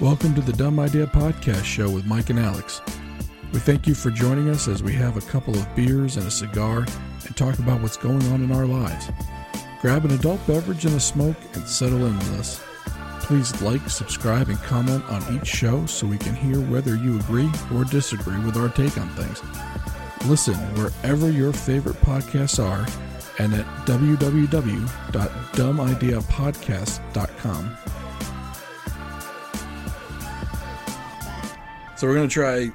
Welcome to the Dumb Idea Podcast Show with Mike and Alex. We thank you for joining us as we have a couple of beers and a cigar and talk about what's going on in our lives. Grab an adult beverage and a smoke and settle in with us. Please like, subscribe, and comment on each show so we can hear whether you agree or disagree with our take on things. Listen wherever your favorite podcasts are and at www.dumbideapodcast.com. So we're going to try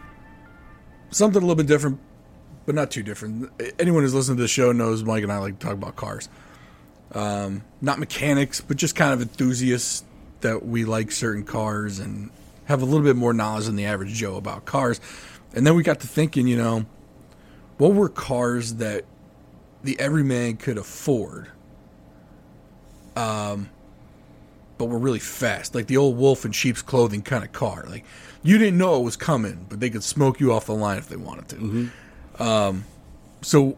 something a little bit different, but not too different. Anyone who's listened to the show knows Mike and I like to talk about cars. Um, not mechanics, but just kind of enthusiasts that we like certain cars and have a little bit more knowledge than the average Joe about cars. And then we got to thinking, you know, what were cars that the everyman could afford? Um, but were really fast, like the old wolf in sheep's clothing kind of car. Like you didn't know it was coming, but they could smoke you off the line if they wanted to. Um, so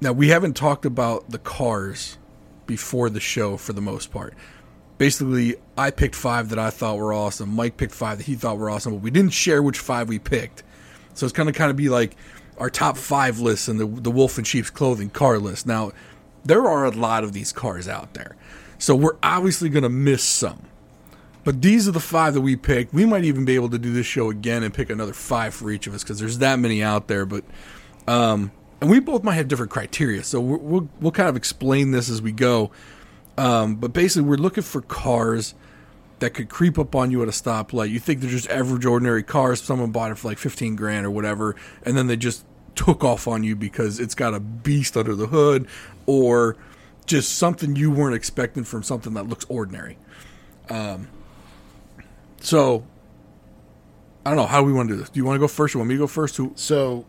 now we haven't talked about the cars before the show for the most part. Basically, I picked five that I thought were awesome. Mike picked five that he thought were awesome, but we didn't share which five we picked. So it's kind of kind of be like our top five lists and the the wolf and sheep's clothing car list. Now, there are a lot of these cars out there, so we're obviously going to miss some. But these are the five that we picked. We might even be able to do this show again and pick another five for each of us because there's that many out there. But um, and we both might have different criteria, so we're, we'll we'll kind of explain this as we go. Um, but basically, we're looking for cars that could creep up on you at a stoplight. You think they're just average, ordinary cars. Someone bought it for like fifteen grand or whatever, and then they just took off on you because it's got a beast under the hood, or just something you weren't expecting from something that looks ordinary. Um, so I don't know how we want to do this. Do you want to go first? Or want me to go first? Who? So,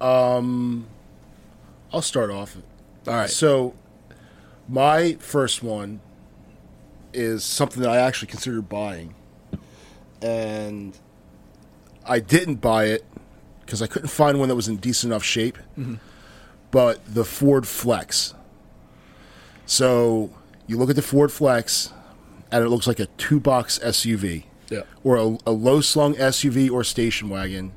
um, I'll start off. All right. So, my first one is something that I actually considered buying, and I didn't buy it because I couldn't find one that was in decent enough shape. But the Ford Flex. So you look at the Ford Flex, and it looks like a two-box SUV Yeah. or a, a low slung SUV or station wagon,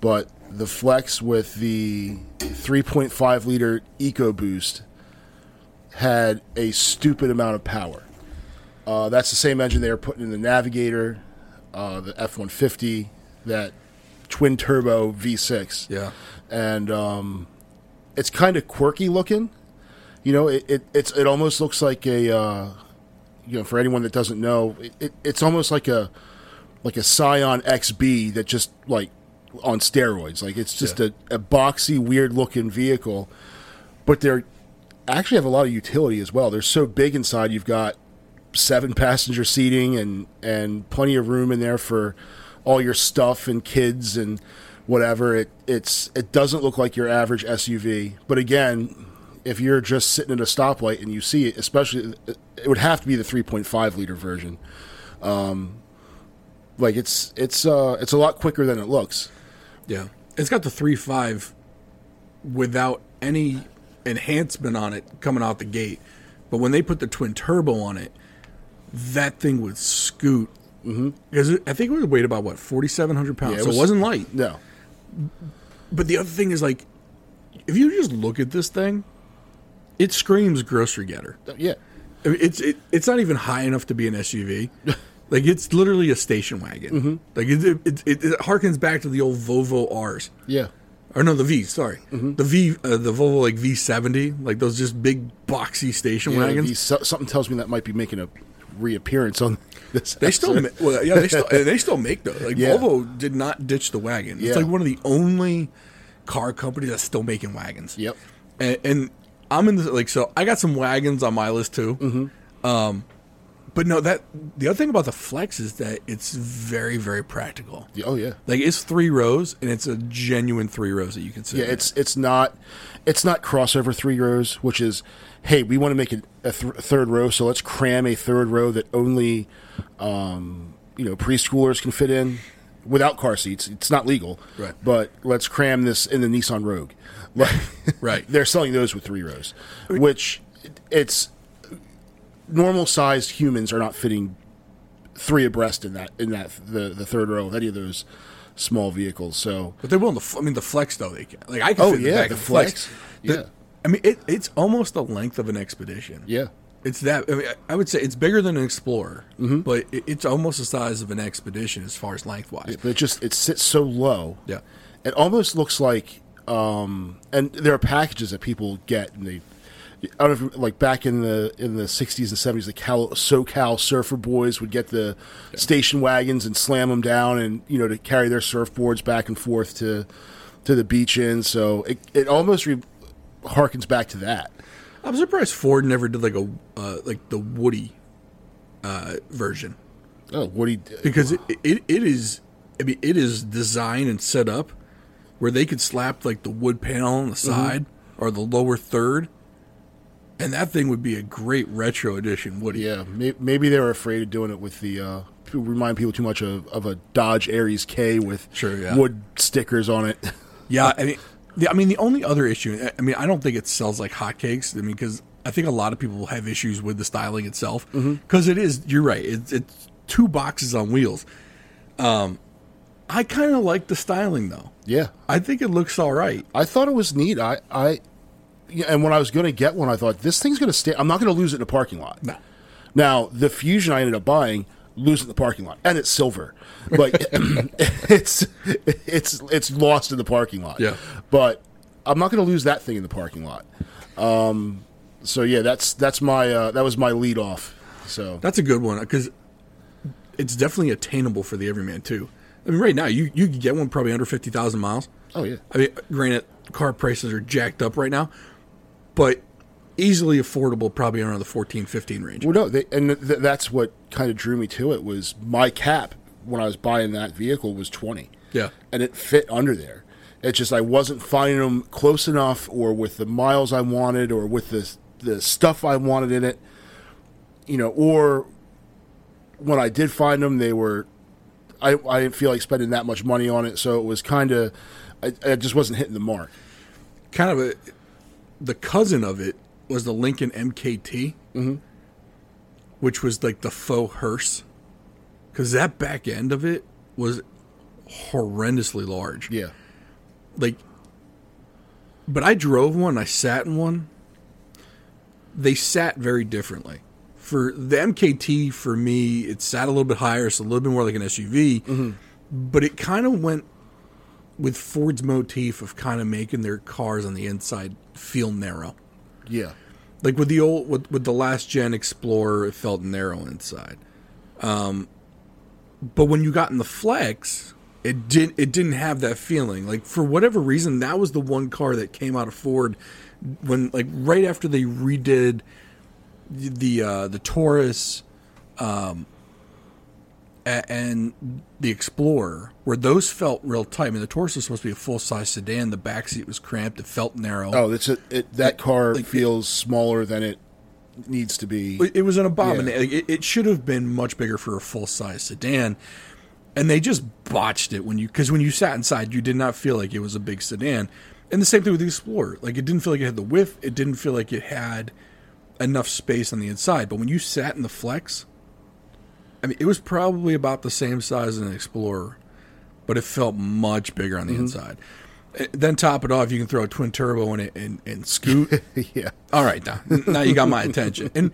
but the Flex with the 3.5 liter EcoBoost had a stupid amount of power. Uh, that's the same engine they were putting in the Navigator, uh, the F 150, that twin turbo V6 Yeah. and um, it's kind of quirky looking. You know, it, it it's it almost looks like a uh, you know for anyone that doesn't know, it, it, it's almost like a like a Scion XB that just like on steroids. Like it's just Yeah. a, a boxy, weird looking vehicle, but they're actually have a lot of utility as well. They're so big inside. You've got seven passenger seating and and plenty of room in there for all your stuff and kids and whatever. It it's it doesn't look like your average SUV, but again, if you're just sitting at a stoplight and you see it, especially it would have to be the 3.5 liter version. Um, like it's it's uh it's a lot quicker than it looks. Yeah. It's got the three five without any enhancement on it coming out the gate. But when they put the twin turbo on it, that thing would scoot. Mm-hmm. Because I think it would weigh about what forty seven hundred pounds, Yeah, it so was- it wasn't light. No, But the other thing is like, if you just look at this thing, it screams grocery getter. yeah, I mean, it's it, it's not even high enough to be an SUV. like it's literally a station wagon. Mm-hmm. Like it, it, it, it harkens back to the old Volvo R's. yeah. or no, the V. Sorry, Mm-hmm. the V, uh, the Volvo like V seventy, like those just big boxy station Yeah, wagons. these- so- something tells me that might be making a reappearance on this. They still, ma- well, yeah, they still, and they still make those. Like Yeah. Volvo did not ditch the wagon. It's Yeah. like one of the only car companies that's still making wagons. Yep. and, and I'm in the like so I got some wagons on my list too. Mm-hmm. Um, but no, that the other thing about the Flex is that it's very very practical. Oh yeah. Like it's three rows, and it's a genuine three rows that you can see. Yeah, it's it's not it's not crossover three rows, which is hey, we want to make it a th- third row, so let's cram a third row that only um, you know preschoolers can fit in without car seats. It's not legal, Right. But let's cram this in the Nissan Rogue. Like, Right. They're selling those with three rows, which it's normal sized humans are not fitting three abreast in that in that the the third row of any of those small vehicles. So But they're willing to. I mean, the flex though they can. Like I can Oh, fit yeah, the the flex. flex. The- Yeah. I mean, it, it's almost the length of an expedition. yeah, It's that. I, mean, I would say it's bigger than an explorer, Mm-hmm. but it, it's almost the size of an expedition as far as lengthwise. but it just it sits so low. Yeah. It almost looks like, um, and there are packages that people get, and they, I don't know, if, like back in the in the sixties and seventies, the Cal, SoCal surfer boys would get the station wagons and slam them down, and you know to carry their surfboards back and forth to to the beach in. So it it almost re- harkens back to that. I'm surprised Ford never did like a uh, like the Woody uh, version Oh, Woody! you? because it, it it is. I mean, it is designed and set up where they could slap like the wood panel on the Mm-hmm. side or the lower third, and that thing would be a great retro edition Woody. Yeah, maybe they were afraid of doing it with the. Uh, remind people too much of, of a Dodge Aries K with Sure, yeah. wood stickers on it. Yeah, I mean, the, I mean, the only other issue, I mean, I don't think it sells like hotcakes. I mean, because I think a lot of people have issues with the styling itself. Because it is, you're right. It's, it's two boxes on wheels. Um, I kind of like the styling though. yeah, I think it looks all right. I thought it was neat. I, I, yeah, and when I was going to get one, I thought this thing's going to stay. I'm not going to lose it in a parking lot. No. Now the Fusion I ended up buying, lose in the parking lot, and it's silver. Like it's it's it's lost in the parking lot. Yeah. but I'm not going to lose that thing in the parking lot. Um, so yeah, that's that's my uh, that was my lead off. So That's a good one because it's definitely attainable for the everyman too. I mean, right now you you can get one probably under fifty thousand miles. oh yeah, I mean, granted, car prices are jacked up right now, but easily affordable, probably around the 14, 15 range. Well, no, they, and th- that's what kind of drew me to it was my cap when I was buying that vehicle was twenty, Yeah. and it fit under there. It's just I wasn't finding them close enough, or with the miles I wanted, or with the the stuff I wanted in it. You know, or when I did find them, they were. I I didn't feel like spending that much money on it, so it was kind of. I, I just wasn't hitting the mark. kind of a the cousin of it was the Lincoln MKT, mm-hmm. which was like the faux hearse, because that back end of it was horrendously large. Yeah, Like, but I drove one, I sat in one. They sat very differently. For the MKT, for me, it sat a little bit higher, It's a little bit more like an SUV, mm-hmm. but it kind of went with Ford's motif of kind of making their cars on the inside feel narrow. Yeah, Like with the old with, with the last gen Explorer, it felt narrow inside. Um, but when you got in the Flex, it didn't it didn't have that feeling. Like for whatever reason, that was the one car that came out of Ford when like right after they redid the uh, the Taurus um, and the Explorer, where those felt real tight. I mean, the Taurus was supposed to be a full size sedan. The back seat was cramped. It felt narrow. Oh, it's a, it, that car like- feels smaller than it needs to be. It it was an abomination. Like, it, it should have been much bigger for a full size sedan, and they just botched it when you because when you sat inside, you did not feel like it was a big sedan. And the same thing with the Explorer. Like it didn't feel like it had the width. It didn't feel like it had enough space on the inside. But when you sat in the Flex, I mean, it was probably about the same size as an Explorer, but it felt much bigger on the inside. Uh, Then top it off, you can throw a twin turbo in it and, and scoot. yeah, All right, now, now you got my attention. And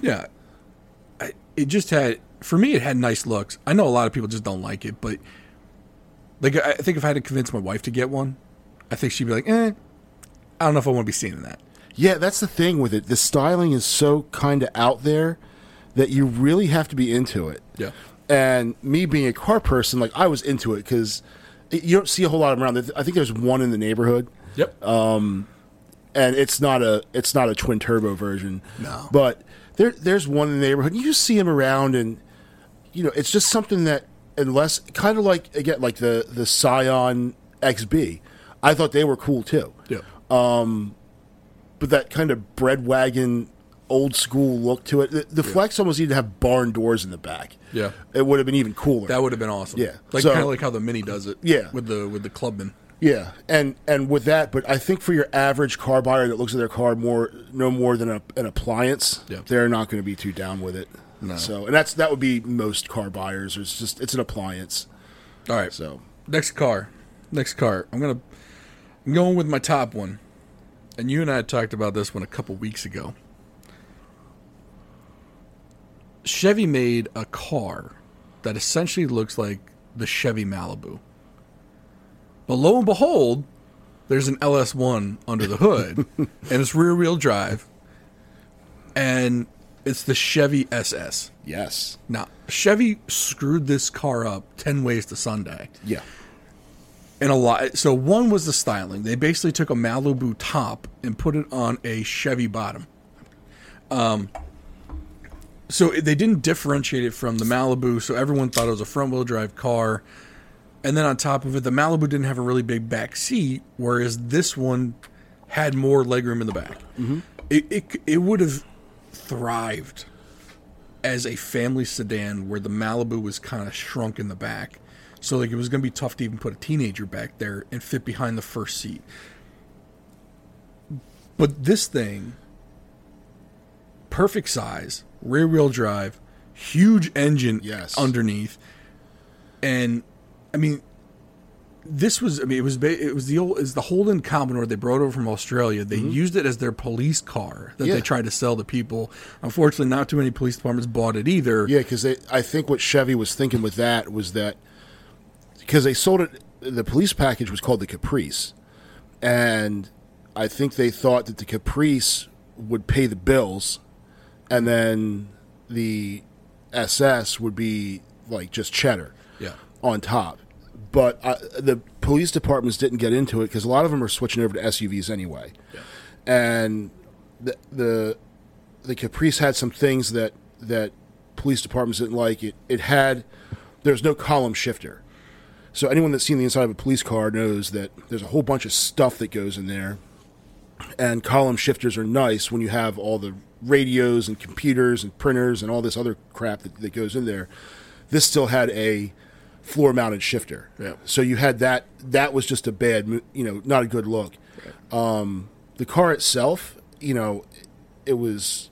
yeah, I, it just had for me. It had nice looks. I know a lot of people just don't like it, but like I I think if I had to convince my wife to get one, I think she'd be like, "Eh, I don't know if I want to be seen in that." yeah. That's the thing with it. The styling is so kind of out there that you really have to be into it. Yeah, And me being a car person, like I was into it because you don't see a whole lot of them around. I think there's one in the neighborhood. yep. Um, and it's not a it's not a twin turbo version. No. but there there's one in the neighborhood. You just see them around, and you know it's just something that unless kind of like again like the the Scion XB, I thought they were cool too. yeah, um, But that kind of bread wagon old school look to it. The, the Flex almost needed to have barn doors in the back. Yeah. it would have been even cooler. that would have been awesome. Yeah. like So- kind of like how the Mini does it. Yeah. with the with the Clubman. Yeah, and and with that, but I think for your average car buyer that looks at their car more no more than a, an appliance, Yeah. they're not going to be too down with it. No. So, and that's that would be most car buyers. It's just it's an appliance. All right. So, Next car. Next car. I'm gonna I'm going with my top one. And you and I talked about this one a couple weeks ago. Chevy made a car that essentially looks like the Chevy Malibu. But lo and behold, there's an LS1 under the hood, and it's rear wheel drive, and it's the Chevy SS. yes, Now, Chevy screwed this car up 10 ways to Sunday yeah, and a lot. So one was the styling. They basically took a Malibu top and put it on a Chevy bottom. Um, so they didn't differentiate it from the Malibu, so everyone thought it was a front wheel drive car. And then on top of it, the Malibu didn't have a really big back seat, whereas this one had more legroom in the back. Mm-hmm. It, it it would have thrived as a family sedan where the Malibu was kind of shrunk in the back. So like it was going to be tough to even put a teenager back there and fit behind the first seat. But this thing perfect size, rear wheel drive, huge engine Yes. underneath. And I mean this was I mean it was it was the old is the Holden Commodore they brought over from Australia. They mm-hmm. used it as their police car that Yeah. they tried to sell to people. Unfortunately, not too many police departments bought it either. yeah. Because I think what Chevy was thinking with that was that because they sold it, the police package was called the Caprice, and I think they thought that the Caprice would pay the bills, and then the SS would be like just cheddar. Yeah. on top. But uh, the police departments didn't get into it because a lot of them are switching over to SUVs anyway. And the, the the Caprice had some things that that police departments didn't like. It it had there's no column shifter. So anyone that's seen the inside of a police car knows that there's a whole bunch of stuff that goes in there. And column shifters are nice when you have all the radios and computers and printers and all this other crap that, that goes in there. This still had a floor mounted shifter. Yeah. So you had that that was just a bad you know, not a good look. Um, the car itself, you know, it was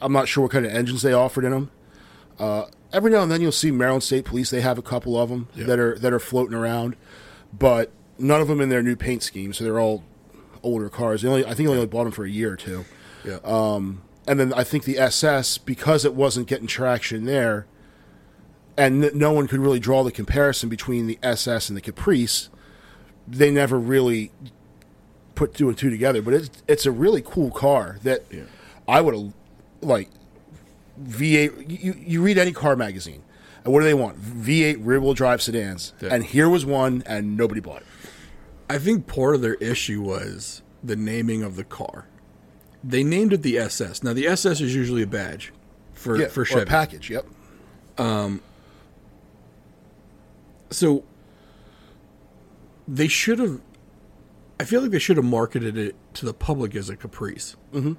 I'm not sure what kind of engines they offered in them. Uh, every now and then you'll see Maryland State Police. They have a couple of them Yeah. that are that are floating around, but none of them in their new paint scheme. So they're all older cars. They only, I think they only bought them for a year or two. Yeah. And then I think the SS because it wasn't getting traction there, and n- no one could really draw the comparison between the SS and the Caprice. They never really put two and two together. But it's it's a really cool car that Yeah. I would have like V8. You you read any car magazine, and what do they want? V8 rear wheel drive sedans, Yeah. and here was one, and nobody bought it. I think part of their issue was the naming of the car. They named it the SS. Now the SS is usually a badge for Yeah, for Chevy. package. Yep. Um. So they should have. I feel like they should have marketed it to the public as a Caprice. Mm-hmm.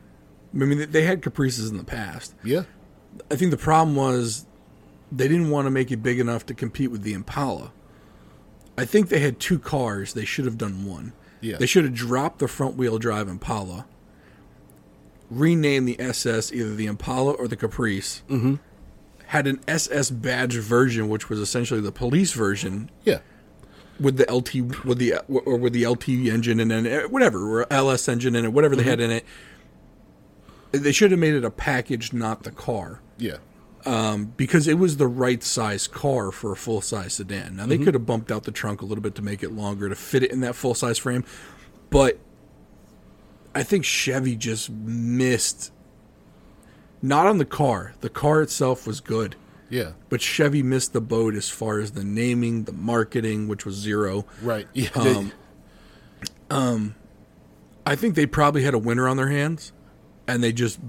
I mean, they- they had Caprices in the past. Yeah. I think the problem was they didn't want to make it big enough to compete with the Impala. I think they had two cars. They should have done one. Yeah. They should have dropped the front wheel drive Impala, renamed the SS either the Impala or the Caprice. Mm-hmm. Had an SS badge version, which was essentially the police version Yeah. with the LT with the or with the LT engine and then whatever or LS engine in it, whatever they had mm-hmm. in it. They should have made it a package, not the car Yeah. Um, because it was the right size car for a full size sedan. Now they mm-hmm. could have bumped out the trunk a little bit to make it longer to fit it in that full size frame, but I think Chevy just missed. Not on the car. The car itself was good, Yeah. but Chevy missed the boat as far as the naming, the marketing, which was zero. Right. Yeah. Um, I think they probably had a winner on their hands, and they just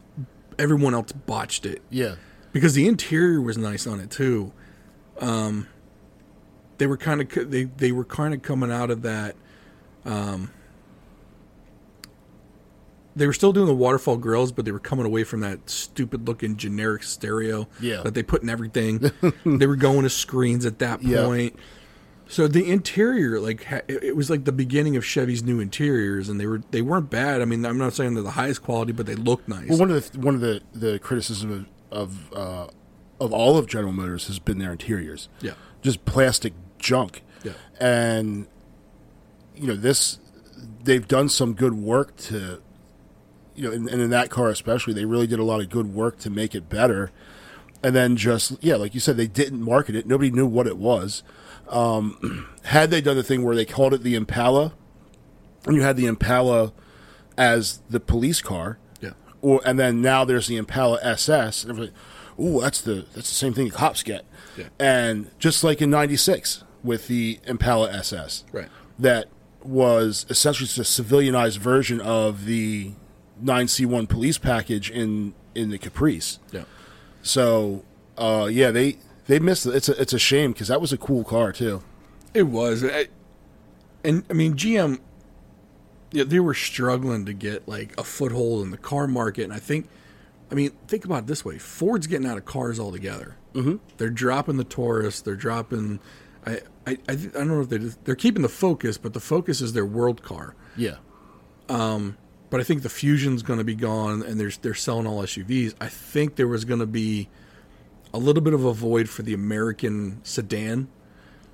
everyone else botched it. yeah. because the interior was nice on it too. Um, they were kind of they they were kind of coming out of that. Um, they were still doing the waterfall grills, but they were coming away from that stupid looking generic stereo Yeah. that they put in everything. they were going to screens at that Yeah. point. So the interior, like it it was like the beginning of Chevy's new interiors, and they were they weren't bad. I mean, I'm not saying they're the highest quality, but they looked nice. Well, one of the one of the the criticism of, of uh, of all of General Motors has been their interiors. Yeah. Just plastic junk. Yeah. And you know, this they've done some good work to you know, and, and in that car especially, they really did a lot of good work to make it better. And then just yeah, like you said, they didn't market it. Nobody knew what it was. Um, had they done the thing where they called it the Impala, and you had the Impala as the police car, Yeah. or and then now there's the Impala SS, and everybody, ooh, that's the that's the same thing the cops get. Yeah. And just like in '96 with the Impala SS, Right. that was essentially just a civilianized version of the 9C1 police package in in the Caprice. Yeah. So, uh, yeah, they they missed it. It's a it's a shame because that was a cool car too. It was, I, and I mean GM. Yeah, they were struggling to get like a foothold in the car market, and I think, I mean, think about it this way: Ford's getting out of cars altogether. Mm-hmm. They're dropping the Taurus. They're dropping. I I I, I don't know if they just, they're keeping the Focus, but the Focus is their world car. Yeah, But I think the Fusion's going to be gone, and they're they're selling all SUVs. I think there was going to be a little bit of a void for the American sedan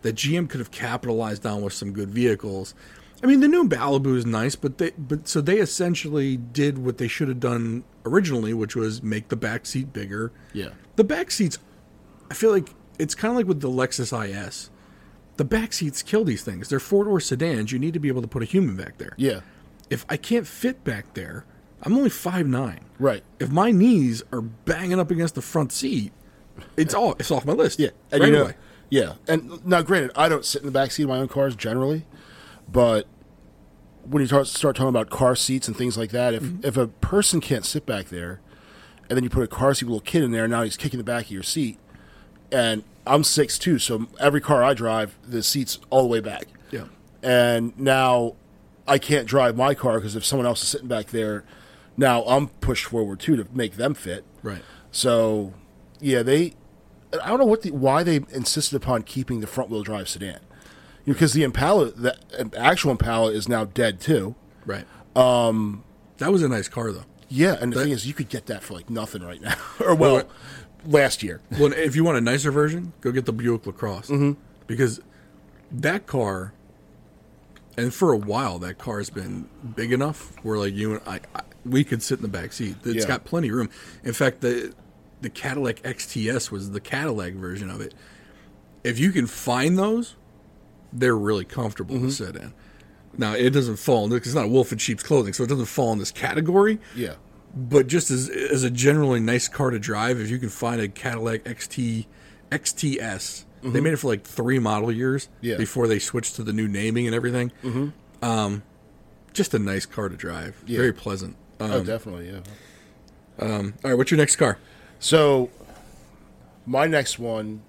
that GM could have capitalized on with some good vehicles. I mean, the new Malibu is nice, but they but so they essentially did what they should have done originally, which was make the back seat bigger. yeah, The back seats, I feel like it's kind of like with the Lexus IS. The back seats kill these things. They're four door sedans. You need to be able to put a human back there yeah. If I can't fit back there, I'm only five nine. Right. If my knees are banging up against the front seat, it's all it's off my list. Yeah, and right you know, away. yeah, and now granted, I don't sit in the back seat of my own cars generally, but when you start, start talking about car seats and things like that, if Mm-hmm. if a person can't sit back there, and then you put a car seat with a little kid in there, now he's kicking the back of your seat, and I'm six two, so every car I drive, the seat's all the way back, Yeah. and now I can't drive my car because if someone else is sitting back there, now I'm pushed forward too to make them fit. Right. So, yeah, they. I don't know what the, why they insisted upon keeping the front wheel drive sedan, because the Impala, the actual Impala, is now dead too. Right. Um, that was a nice car though. Yeah, and the thing is, you could get that for like nothing right now, or well, Well, last year. Well, if you want a nicer version, go get the Buick Lacrosse Mm-hmm. because that car, and for a while, that car has been big enough where like you and I, I we could sit in the back seat. It's Yeah. got plenty of room. In fact, the the Cadillac XTS was the Cadillac version of it. If you can find those, they're really comfortable Mm-hmm. to sit in. Now it doesn't fall in it's not a wolf in sheep's clothing, so it doesn't fall in this category Yeah, but just as as a generally nice car to drive, if you can find a Cadillac XT XTS, they made it for like three model years Mm-hmm. Yeah. before they switched to the new naming and everything. Mm-hmm. Um, just a nice car to drive, Yeah. very pleasant. Um, oh, definitely, yeah. all right, what's your next car? So, my next one,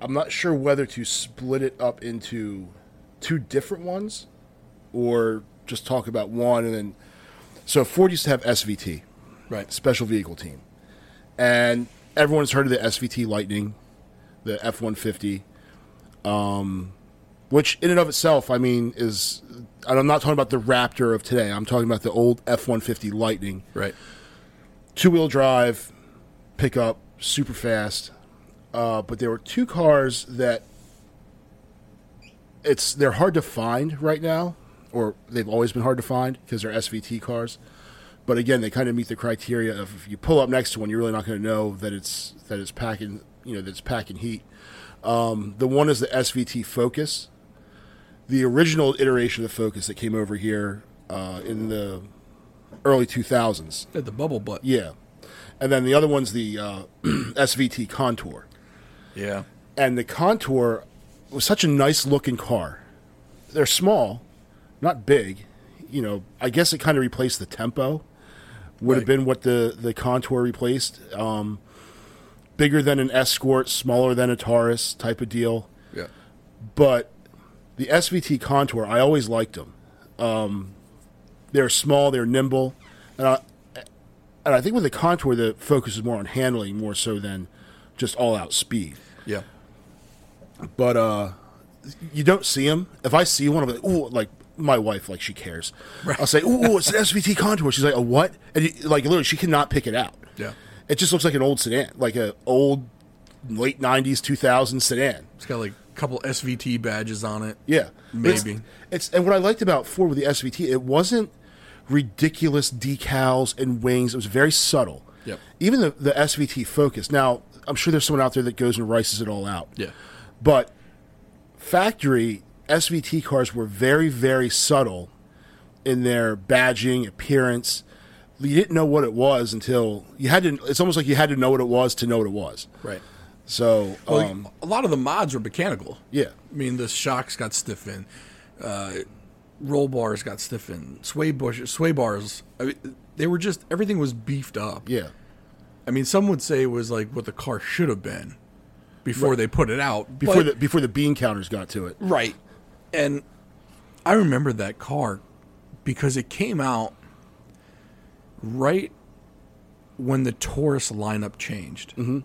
I'm not sure whether to split it up into two different ones or just talk about one and then. So, Ford used to have SVT, Right, Special Vehicle Team. And everyone's heard of the SVT Lightning, the F 150, um, which in and of itself, I mean, is. And I'm not talking about the Raptor of today. I'm talking about the old F 150 Lightning right, two wheel drive pickup, super fast. Uh, but there were two cars that it's they're hard to find right now, or they've always been hard to find because they're SVT cars. But again, they kind of meet the criteria of if you pull up next to one, you're really not going to know that it's that it's packing, you know, that it's packing heat. Um, the one is the SVT Focus, the original iteration of the Focus that came over here uh, in the early 2000s. At the bubble butt. Yeah. And then the other one's the uh, SVT Contour. Yeah, And the Contour was such a nice looking car. They're small, not big. You know, I guess it kind of replaced the Tempo. Would have been what the, the Contour replaced. Um, bigger than an Escort, smaller than a Taurus type of deal. yeah, But the SVT Contour, I always liked them. Um, they're small, they're nimble, and I, and I think with the Contour, the focus is more on handling more so than just all out speed. yeah. But uh, you don't see them. If I see one, I'm like, ooh, like my wife, like she cares. I'll say, ooh, it's an SVT Contour. She's like, a what? And you, like literally, she cannot pick it out. Yeah. It just looks like an old sedan, like a old late '90s, 2000 sedan. It's got like a couple SVT badges on it. Yeah, But it's- Maybe. it's, and what I liked about Ford with the SVT, it wasn't ridiculous decals and wings. It was very subtle. Yep. Even the the SVT Focus. Now, I'm sure there's someone out there that goes and rices it all out. Yeah. But factory SVT cars were very, very subtle in their badging, appearance. You didn't know what it was until you had to. It's almost like you had to know what it was to know what it was. Right. So, Well, um, a lot of the mods were mechanical. yeah, I mean, the shocks got stiffened, uh, roll bars got stiffened, sway bushes, sway bars. I mean, they were just everything was beefed up. yeah, I mean, some would say it was like what the car should have been before they put it out. before but- the before the bean counters got to it. Right. And I remember that car because it came out right when the Taurus lineup changed. Mm-hmm.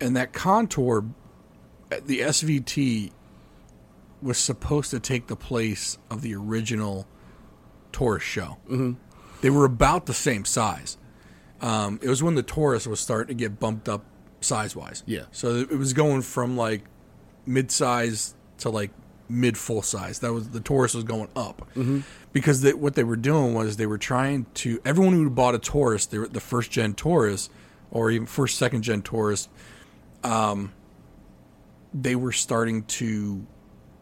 And that contour, the SVT, was supposed to take the place of the original Taurus SHO. Mm-hmm. They were about the same size. Um, it was when the Taurus was starting to get bumped up size wise. Yeah. So it was going from like mid size to like mid full size. That was the Taurus was going up because they, what they were doing was they were trying to everyone who bought a Taurus, they were, the first gen Taurus or even first second gen Taurus, um, they were starting to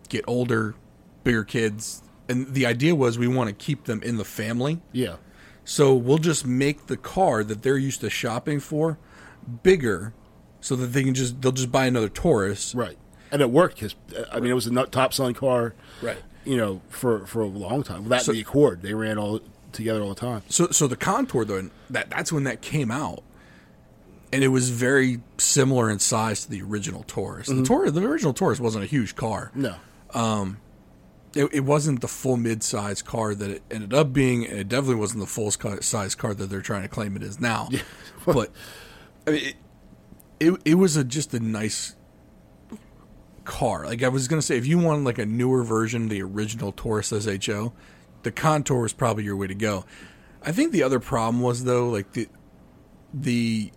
get older, bigger kids, and the idea was we want to keep them in the family. Yeah, So we'll just make the car that they're used to shopping for bigger, so that they can just they'll just buy another Taurus. right. And it worked because uh, I mean it was the top selling car, Right. You know, for for a long time. That So- and the Accord, they ran all together all the time. So so the Contour though that that's when that came out, and it was very similar in size to the original Taurus. The mm-hmm. Taurus, the original Taurus wasn't a huge car. No, um, It, it wasn't the full mid-size car that it ended up being, and it definitely wasn't the full size car that they're trying to claim it is now. but I mean, it, it it was a just a nice car. Like I was gonna say, if you wanted like a newer version of the original Taurus SHO, the Contour was probably your way to go. I think the other problem was though, like the the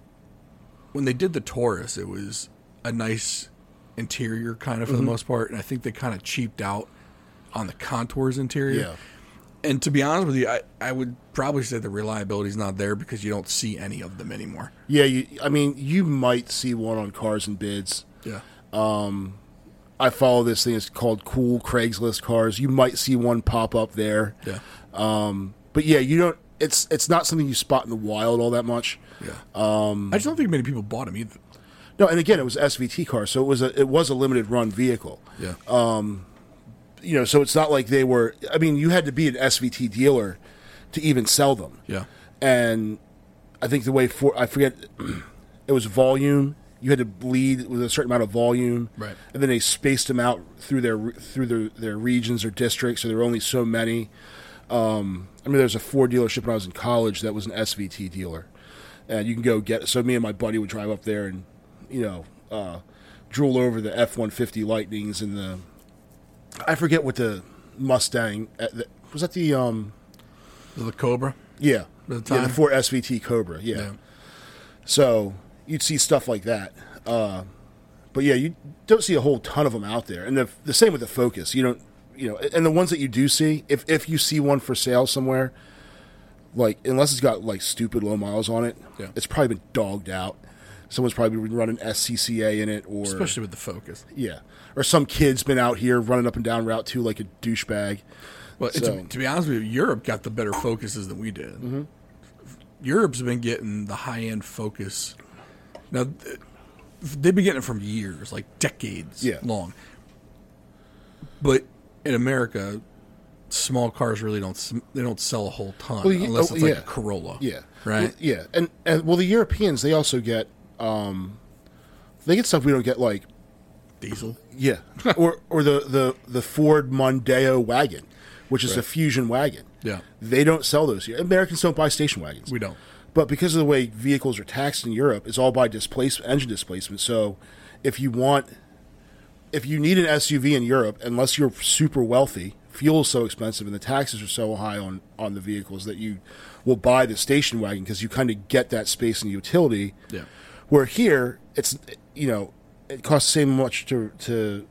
when they did the Taurus, it was a nice interior kind of for the mm-hmm. most part, and I think they kind of cheaped out on the Contour's interior. yeah, And to be honest with you, I, I would probably say the reliability is not there because you don't see any of them anymore. yeah. You, I mean, you might see one on cars and bids. Yeah. Um, I follow this thing. It's called Cool Craigslist Cars. You might see one pop up there. Yeah. But yeah, you don't. It's it's not something you spot in the wild all that much. Yeah. Um, I just don't think many people bought them either. No, and again, it was SVT car, so it was a it was a limited run vehicle. Yeah. You know, so it's not like they were. I mean, you had to be an SVT dealer to even sell them. yeah. And I think the way for I forget, it was volume. You had to bleed with a certain amount of volume, Right. And then they spaced them out through their through their, their regions or districts, so there were only so many. Um, I mean, there was a Ford dealership when I was in college that was an SVT dealer, and you can go get. So me and my buddy would drive up there and, you know, uh, drool over the F one fifty Lightnings and the. I forget what the Mustang uh, was. That the um The Cobra. yeah the yeah the Ford SVT Cobra yeah. Yeah. So you'd see stuff like that. Uh, but yeah, you don't see a whole ton of them out there. And the, the same with the Focus. You don't, you know, and the ones that you do see, if if you see one for sale somewhere, like unless it's got like stupid low miles on it, Yeah. it's probably been dogged out. Someone's probably been running SCCA in it, or Especially with the Focus. yeah, or some kid's been out here running up and down Route Two like a douchebag. Well, So- to, to be honest with you, Europe got the better focuses than we did. Mm-hmm. Europe's been getting the high end focus. Now, th- they've been getting it from years, like decades Yeah. long. But in America, small cars really don't they don't sell a whole ton Well, unless oh, it's like yeah. a Corolla. Yeah. Right? Well, yeah. And, and well, the Europeans they also get um, they get stuff we don't get like Diesel. yeah, or or the the the Ford Mondeo wagon, which is a fusion wagon. Yeah. They don't sell those here. Americans don't buy station wagons. We don't. But because of the way vehicles are taxed in Europe, it's all by displacement, engine displacement. So, if you want, if you need an SUV in Europe, unless you're super wealthy, fuel is so expensive and the taxes are so high on on the vehicles that you will buy the station wagon because you kind of get that space and utility. Yeah. Where here, it's you know, it costs the same much to to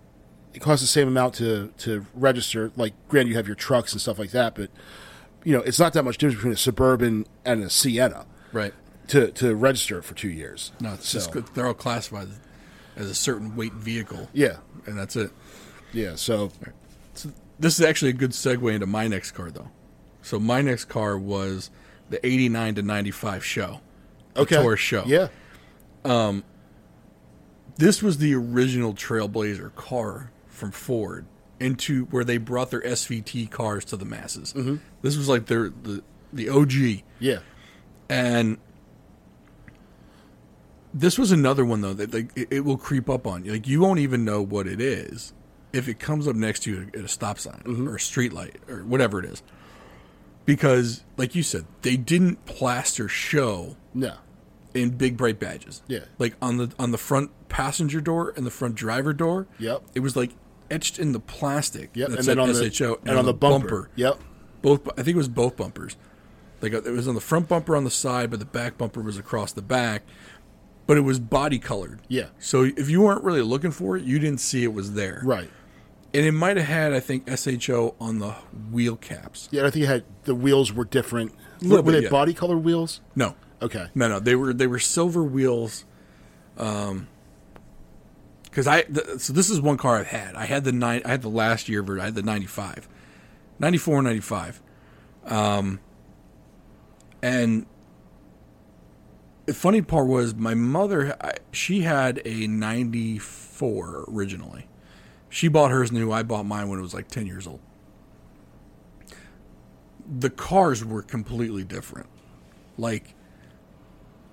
it costs the same amount to to register. Like, granted, you have your trucks and stuff like that, but you know, it's not that much difference between a suburban and a Sienna Right. to to register for two years. No, it's So, just they're all classified as a certain weight vehicle, yeah, and that's it. yeah. So so This is actually a good segue into my next car, though. So my next car was the '89 to '95 SHO, okay, Taurus SHO. Yeah, Um this was the original Trailblazer car from Ford into where they brought their SVT cars to the masses. Mm-hmm. This was like their the the OG, yeah, and this was another one though that like it, it will creep up on you. Like you won't even know what it is if it comes up next to you at a stop sign mm-hmm. or a street light or whatever it is. Because, like you said, they didn't plaster SHO no, in big bright badges. Yeah. Like on the on the front passenger door and the front driver door. Yep. It was like etched in the plastic. yep. And then on the SHO and, on the bumper. Yep. Both I think it was both bumpers. Like it was on the front bumper on the side, but the back bumper was across the back. But it was body colored. Yeah. So if you weren't really looking for it, you didn't see it was there. Right. And it might have had, I think, SHO on the wheel caps. Yeah, I think it had the wheels were different. Little were they yeah. body color wheels? No, Okay. No, no, they were they were silver wheels. Um, because I th- so this is one car I've had. I had the nine. I had the last year version. I had the 95, 94, 95. Um, and the funny part was my mother. She had a 94 originally. She bought hers new. I bought mine when it was like 10 years old. The cars were completely different. Like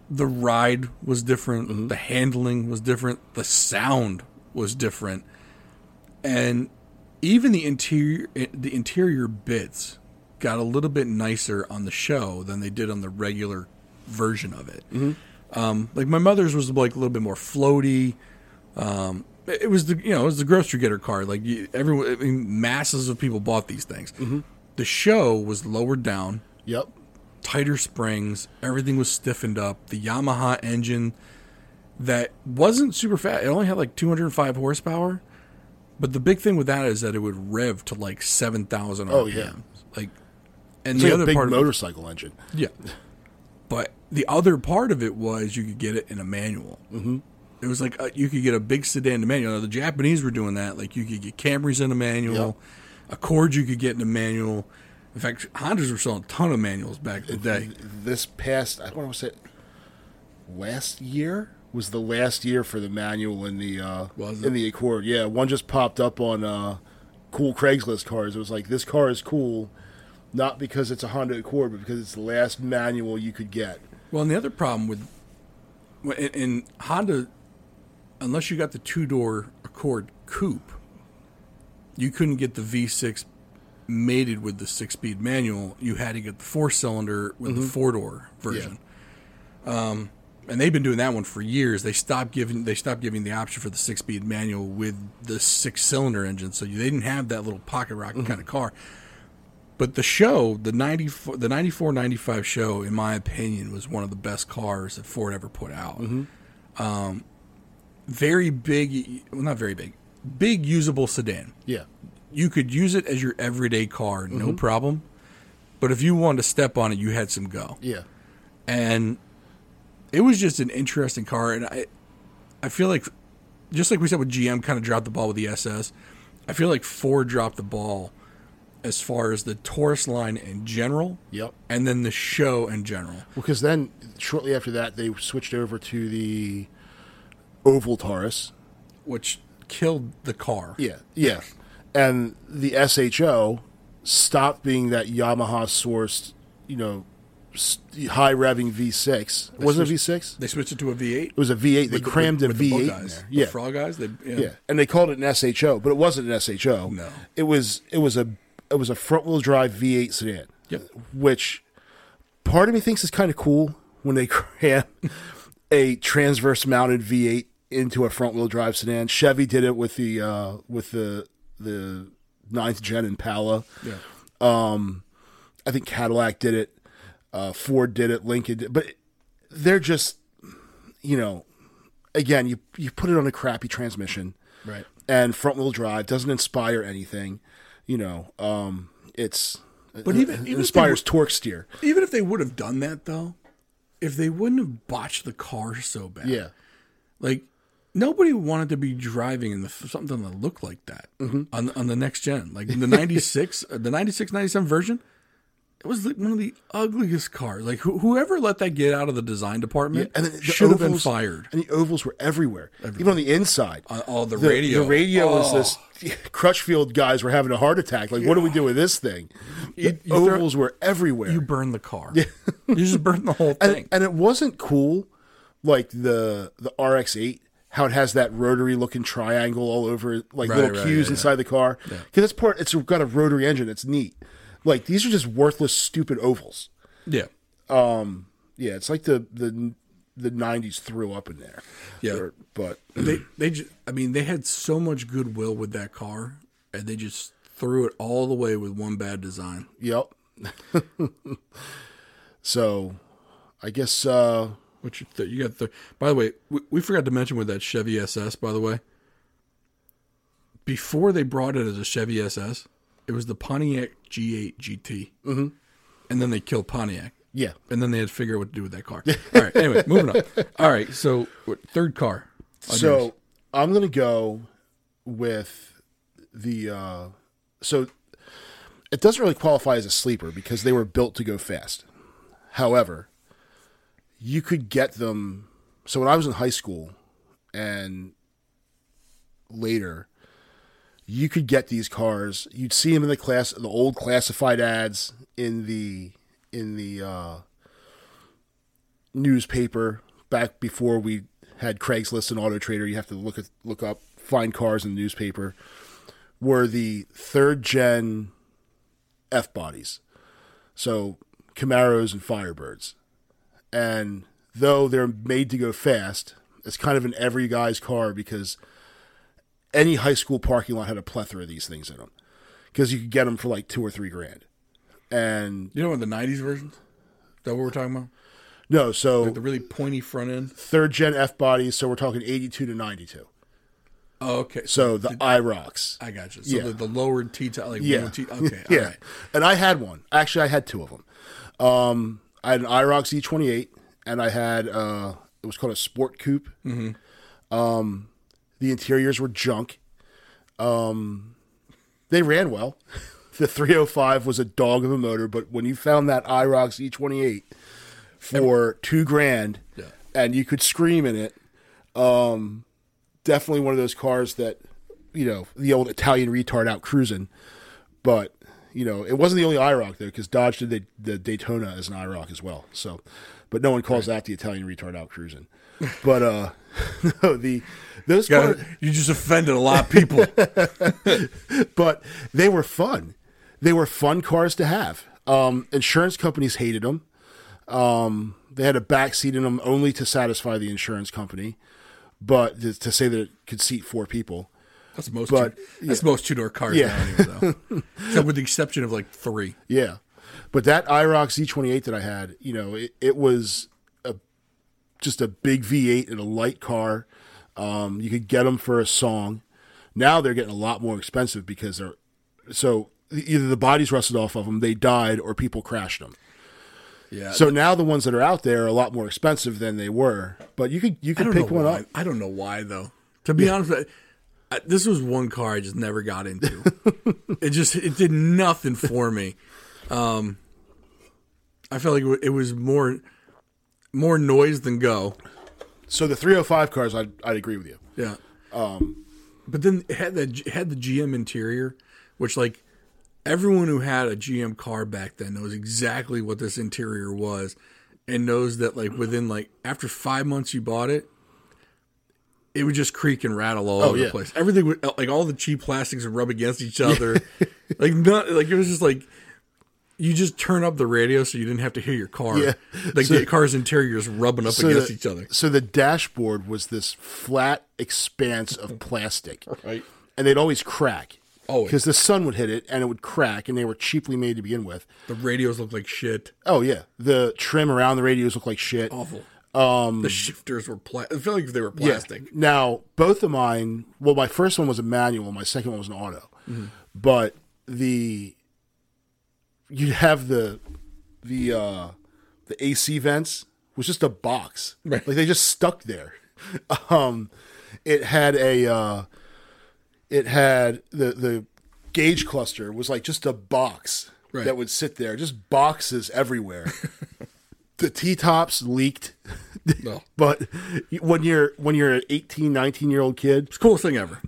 the ride was different, mm-hmm. the handling was different, the sound was different, and even the interior eh, the interior bits got a little bit nicer on the SHO than they did on the regular version of it. Um, like my mother's was like a little bit more floaty. Um, it was the you know it was the grocery getter car. Like you, everyone, I mean, masses of people bought these things. The SHO was lowered down Yep. tighter springs. Everything was stiffened up. The Yamaha engine that wasn't super fast. It only had like 205 horsepower. But the big thing with that is that it would rev to like 7,000 RPM. Oh, yeah. Like, and It's the like other a big part of it, motorcycle engine. yeah. But the other part of it was you could get it in a manual. Mm-hmm. It was like uh, you could get a big sedan in a manual. Now, the Japanese were doing that. Like you could get Camrys in a manual, Accords you could get in a manual. In fact, Hondas were selling a ton of manuals back in the day. This past, I want to say, last year was the last year for the manual in the uh, in the Accord. Yeah, one just popped up on uh, cool Craigslist cars. It was like this car is cool, not because it's a Honda Accord, but because it's the last manual you could get. Well, and the other problem with in, in Honda, unless you got the two door Accord coupe, you couldn't get the V6 mated with the six speed manual. You had to get the four cylinder with the four door version. Um, and they've been doing that one for years. They stopped giving they stopped giving the option for the six speed manual with the six cylinder engine, so they didn't have that little pocket rocket kind of car. But the SHO, the 94, the 94 95 SHO, in my opinion, was one of the best cars that Ford ever put out. Um, very big, well, not very big, big usable sedan. Yeah, You could use it as your everyday car, no problem. But if you wanted to step on it, you had some go. yeah, And it was just an interesting car. And I, I feel like, just like we said with GM, kind of dropped the ball with the SS. I feel like Ford dropped the ball as far as the Taurus line in general, yep. and then the SHO in general. Because then shortly after that, they switched over to the oval Taurus. which killed the car. Yeah, yeah. And the SHO stopped being that Yamaha sourced, you know, high revving V6. Wasn't it V6? They switched it to a V8. It was a V8. They the- crammed with, a with the V8 in there. The Yeah, Frog guys. They, yeah. yeah. And they called it an SHO, but it wasn't an SHO. No. It was it was a it was a front wheel drive V8 sedan. Yep. Which part of me thinks is kind of cool when they cram a transverse mounted V8 into a front wheel drive sedan. Chevy did it with the uh, with the the ninth gen Impala. Yeah. I think Cadillac did it, uh, Ford did it, Lincoln did, but they're just, you know, again, you you put it on a crappy transmission Right. and front wheel drive doesn't inspire anything, you know. Um, it's But even- even inspires torque steer. Even if they would have done that though, if they wouldn't have botched the car so bad, Yeah, like nobody wanted to be driving in the something that looked like that Mm-hmm. on on the next gen, like the '96, the 96, 97 version. It was like one of the ugliest cars. Like who whoever let that get out of the design department and then the should have been ovals- fired. And the ovals were everywhere, even on the inside. Uh, oh, the, the radio. The radio oh. was this. Crutchfield guys were having a heart attack. Like, what do we do with this thing? The you throw- ovals were everywhere. You burned the car. you just burned the whole thing. and, and it wasn't cool like the the RX-8 how it has that rotary looking triangle all over like Right, little right, cues yeah, inside the car because it's part it's got a rotary engine it's neat like these are just worthless stupid ovals yeah. Um. yeah it's like the the the 90s threw up in there Yeah. Or- but they they just I mean they had so much goodwill with that car and they just threw it all the way with one bad design. yep so i guess uh Which you, th- you got the by the way we, we forgot to mention with that Chevy SS by the way. Before they brought it as a Chevy SS, it was the Pontiac G8 GT, mm-hmm. and then they killed Pontiac, yeah and then they had to figure out what to do with that car. All right, anyway, moving on. All right, so what- third car. So I'm gonna go with the uh so it doesn't really qualify as a sleeper because they were built to go fast. However, you could get them so when I was in high school and later you could get these cars you'd see them in the class the old classified ads in the in the uh newspaper back before we had Craigslist and Auto Trader. You have to look at look up find cars in the newspaper. Were the third gen F bodies, so Camaros and Firebirds, and though they're made to go fast, it's kind of an every guy's car because any high school parking lot had a plethora of these things in them because you could get them for like two or three grand. And you know what the '90s versions? Is that what we're talking about? no, so The really pointy front end. third gen F bodies, so we're talking 82 to 92. Oh, okay. So the IROC. I got you. So Yeah. the, the lowered T top, like Yeah. T. Okay. yeah. All right. And I had one. Actually, I had two of them. Um, I had an IROC Z28, and I had, uh, it was called a Sport Coupe. Mm-hmm. Um, the interiors were junk. Um, they ran well. the 305 was a dog of a motor, but when you found that IROC Z28 for two grand, Yeah. and you could scream in it, um, definitely one of those cars that, you know, the old Italian retard out cruising. But you know, it wasn't the only IROC though, because Dodge did the, the Daytona as an IROC as well. So, but no one calls that the Italian retard out cruising. But uh, no, the those Got cars, you just offended a lot of people. but they were fun. They were fun cars to have. Um, insurance companies hated them. Um, they had a back seat in them only to satisfy the insurance company, but to, to say that it could seat four people. That's most. But, two, that's most two door cars Yeah. now, anyway, though. Except with the exception of like three. Yeah, but that IROC Z28 that I had, you know, it, it was a just a big V8 in a light car. Um, you could get them for a song. Now they're getting a lot more expensive because they're so either the bodies rusted off of them, they died, or people crashed them. Yeah. So now the ones that are out there are a lot more expensive than they were. But you could you could pick one why. up. I don't know why though. To be honest, I, I, this was one car I just never got into. it just it did nothing for me. Um, I felt like it was more more noise than go. So the 305 cars, I'd, I'd agree with you. Yeah. Um, but then it had the had the GM interior, which like everyone who had a GM car back then knows exactly what this interior was, and knows that like within like after five months you bought it, it would just creak and rattle all over yeah. the place. Everything would like all the cheap plastics would rub against each other, like not like it was just like. You just turn up the radio so you didn't have to hear your car. Yeah. Like So- the car's interior is rubbing up So against the- each other. So the dashboard was this flat expanse of plastic. Right. and they'd always crack. Always. because the sun would hit it and it would crack, and they were cheaply made to begin with. The radios looked like shit. Oh yeah, the trim around the radios looked like shit. Awful. Um, the shifters were pla- I feel like they were Yeah. plastic. Now, both of mine, well, my first one was a manual, my second one was an auto. Mm-hmm. But the you'd have the the uh the AC vents was just a box. Right. Like they just stuck there. Um it had a uh it had the the gauge cluster was like just a box Right. that would sit there, just boxes everywhere. the T tops leaked. No. But when you're when you're an 18, 19 year old kid, It's the coolest thing ever.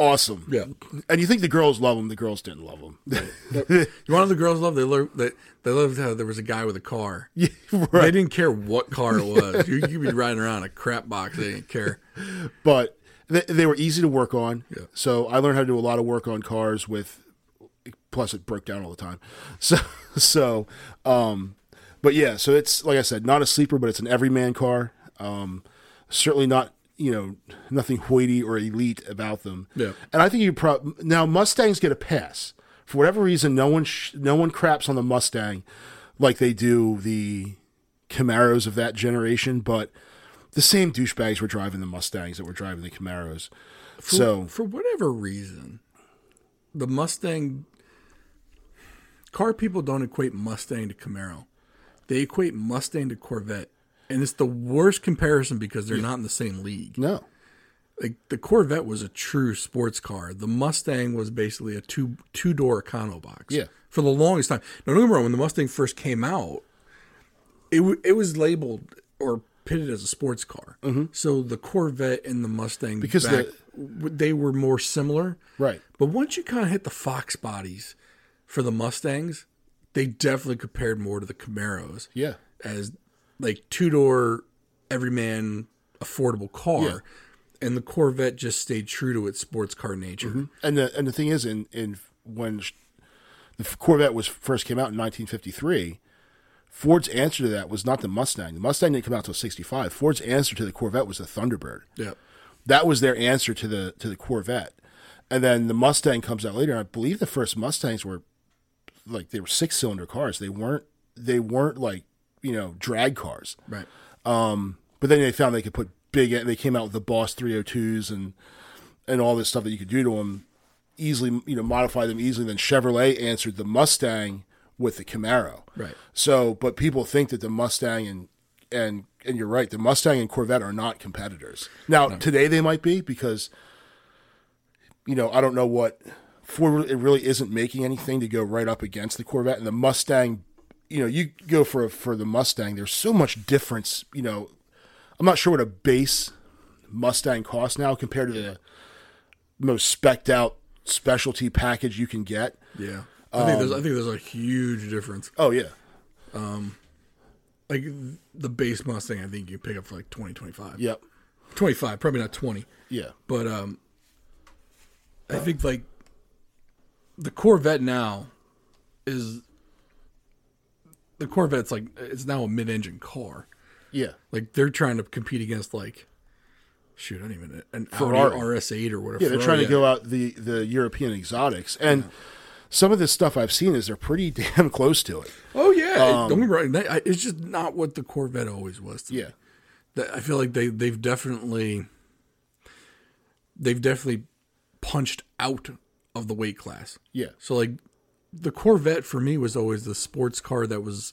Awesome. Yeah. And you think the girls love them, the girls didn't love them. You want the girls love? They loved they, they loved how there was a guy with a car. yeah, They didn't care what car it was. you, you'd be riding around a crap box. They didn't care. But they, they were easy to work on. Yeah. So I learned how to do a lot of work on cars with plus it broke down all the time. So so um but yeah, so it's like I said, not a sleeper, but it's an everyman car. Um certainly not you know nothing hoity or elite about them. Yeah. And I think you pro- now Mustangs get a pass for whatever reason. No one sh- no one craps on the Mustang like they do the Camaros of that generation, but the same douchebags were driving the Mustangs that were driving the Camaros. so for whatever reason, the Mustang car people don't equate Mustang to Camaro. They equate Mustang to Corvette. And it's the worst comparison because they're not in the same league. no, Like the Corvette was a true sports car. The Mustang was basically a two two door econo box. Yeah. For the longest time. Now don't get me wrong, when the Mustang first came out, it w- it was labeled or pitted as a sports car. So the Corvette and the Mustang Mm-hmm. Because back, the- they were more similar. right, But once you kind of hit the Fox bodies for the Mustangs, they definitely compared more to the Camaros yeah, as like two door, everyman, affordable car. Yeah. And the Corvette just stayed true to its sports car nature. Mm-hmm. and the and the thing is, in in when the Corvette was first came out in 1953, Ford's answer to that was not the Mustang. The Mustang didn't come out until 65. Ford's answer to the Corvette was the Thunderbird. Yeah. That was their answer to the to the Corvette. And then the Mustang comes out later. I believe the first Mustangs were like they were six cylinder cars. They weren't they weren't like you know drag cars. Right. Um, but then they found they could put big. They came out with the Boss 302s and and all this stuff that you could do to them easily. You know, modify them easily. Then Chevrolet answered the Mustang with the Camaro. Right. So, but people think that the Mustang and and and you're right. The Mustang and Corvette are not competitors. Now today they might be because you know I don't know what Ford. It really isn't making anything to go right up against the Corvette and the Mustang. You know, you go for for the Mustang. There's so much difference. You know, I'm not sure what a base Mustang costs now compared to the most specked out specialty package you can get. Yeah. I think there's I think there's a huge difference. Oh yeah, Like the base Mustang, I think you pick up for like 20, 25. yep, 25, probably not 20. yeah, But um, I think like the Corvette now is the Corvette's like it's now a mid-engine car. yeah. Like they're trying to compete against like shoot, I don't even an Ferrari. Audi RS8 or whatever. Yeah, they're trying to go out the the European exotics, and some of this stuff I've seen is they're pretty damn close to it. Oh yeah, don't um, get me wrong. It's just not what the Corvette always was. To me. Yeah, That- I feel like they they've definitely they've definitely punched out of the weight class. yeah, So like the Corvette for me was always the sports car that was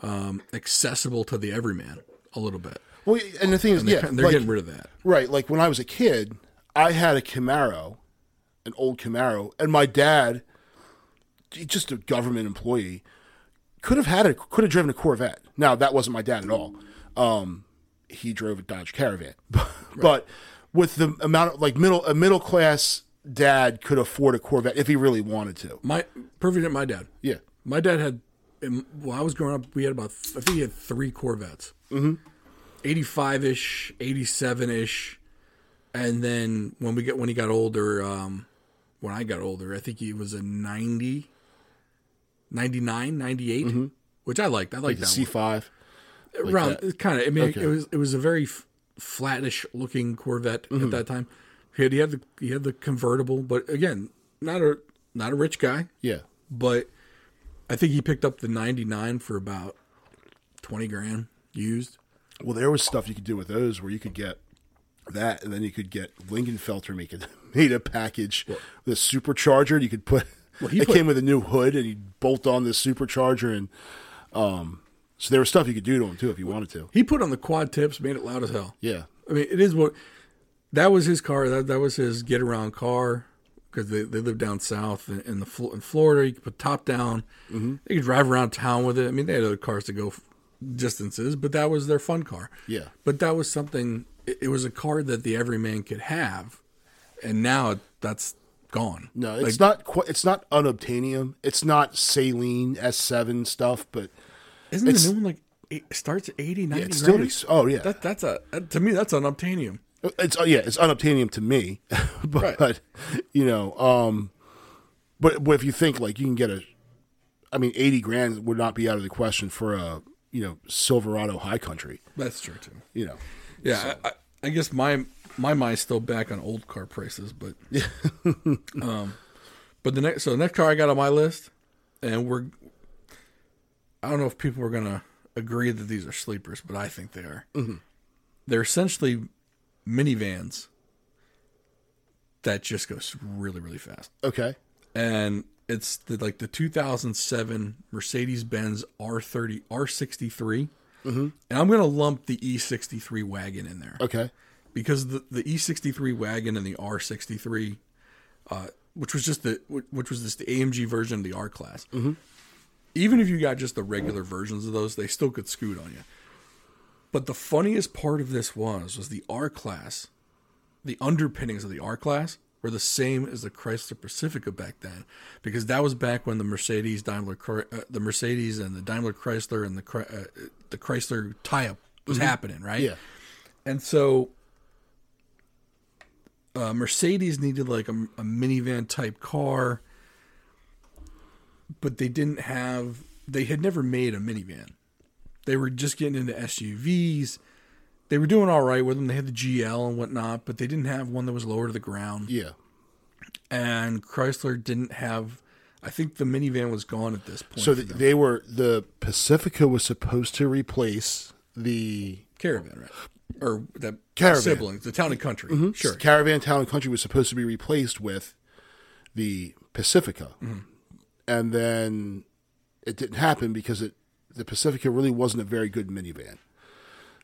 um, accessible to the everyman a little bit. Well, and the thing is, yeah, They're like, getting rid of that. right. Like when I was a kid, I had a Camaro, an old Camaro, and my dad, just a government employee, could have had a could have driven a Corvette. Now that wasn't my dad at all. Um, he drove a Dodge Caravan, but with the amount of like middle a middle class dad could afford a Corvette if he really wanted to. My perfect. My dad. Yeah. My dad had. When I was growing up, we had about. I think he had three Corvettes. Mm-hmm. Eighty-five ish, eighty-seven ish, and then when we get when he got older, um, when I got older, I think he was a 90, 99, 98, which I liked. I liked The that C five. one. Around kind of. I mean, Okay. it was it was a very f- flattish looking Corvette at that time. He had, he had the he had the convertible, but again, not a not a rich guy, Yeah. but I think he picked up the 99 for about 20 grand used. Well, there was stuff you could do with those where you could get that, and then you could get Lingenfelter make it made a package with a supercharger. You could put. Well, he it put- came with a new hood, and you bolt on this supercharger, and um, so there was stuff you could do to him too if you wanted to. He put on the quad tips, made it loud as hell. Yeah, I mean, it is what that was his car. That that was his get around car because they, they live down south in, in the in Florida. You could put top down. Mm-hmm. They could drive around town with it. I mean, they had other cars to go distances, but that was their fun car. Yeah. But that was something. It, it was a car that the everyman could have, and now that's gone. no, Like, it's not. Quite, it's not unobtainium. It's not Saleen S seven stuff, but Isn't the new one like eight, starts at 80, 90 it's still. grand? Oh yeah, That that's a to me that's unobtainium. It's oh, yeah, it's unobtainium to me, but Right. you know, um, but but if you think like you can get a, I mean, eighty grand would not be out of the question for a you know Silverado High Country, That's true too. you know. Yeah, I, I, I guess my my mind's still back on old car prices, but um, but the next so the next car I got on my list, and we're I don't know if people are gonna agree that these are sleepers, but I think they are. They're essentially minivans that just goes really really fast, Okay, and it's the, like the 2007 Mercedes Benz R30 R63. And I'm going to lump the E63 wagon in there okay, because the the E63 wagon and the R63, uh, which was just the which was just the AMG version of the R class. Mm-hmm. Even if you got just the regular versions of those, they still could scoot on you. But the funniest part of this was was the R class, the underpinnings of the R class were the same as the Chrysler Pacifica back then, because that was back when the Mercedes Daimler uh, the Mercedes and the Daimler Chrysler and the uh, the Chrysler tie up was happening, right? yeah, And so uh, Mercedes needed like a, a minivan type car, but they didn't have, they had never made a minivan. They were just getting into SUVs. They were doing all right with them. They had the GL and whatnot, but they didn't have one that was lower to the ground. yeah. And Chrysler didn't have, I think the minivan was gone at this point. So for th- them. they were the Pacifica was supposed to replace the Caravan, right? Or that Caravan. siblings, the town and country. Mm-hmm. Sure. Caravan Town and Country was supposed to be replaced with the Pacifica, mm-hmm. and then it didn't happen because it the Pacifica really wasn't a very good minivan.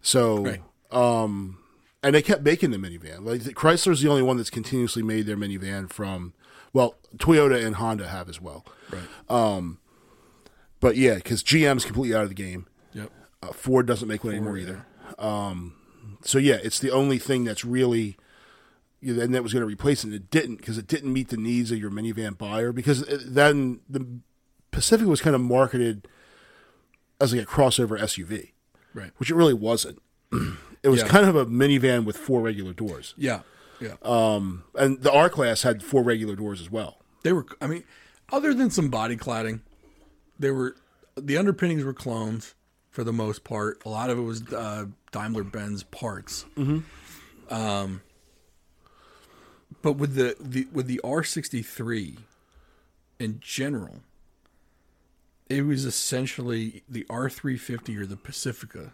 So, Right. um, and they kept making the minivan. Like Chrysler's the only one that's continuously made their minivan from. Well, Toyota and Honda have as well, Right. Um, but yeah, because GM's completely out of the game. Yep. Uh, Ford doesn't make one anymore either. Um, so yeah, it's the only thing that's really, you know, and that was going to replace it. and It didn't because it didn't meet the needs of your minivan buyer. Because then the Pacific was kind of marketed as like a crossover SUV, Right. which it really wasn't. it was Yeah. kind of a minivan with four regular doors, Yeah. Yeah. and the R class had four regular doors as well. They were, I mean, other than some body cladding, they were, the underpinnings were clones for the most part. A lot of it was uh, Daimler Benz parts. Mm-hmm. Um, but with the, the with the R63 in general, it was essentially the R350 or the Pacifica,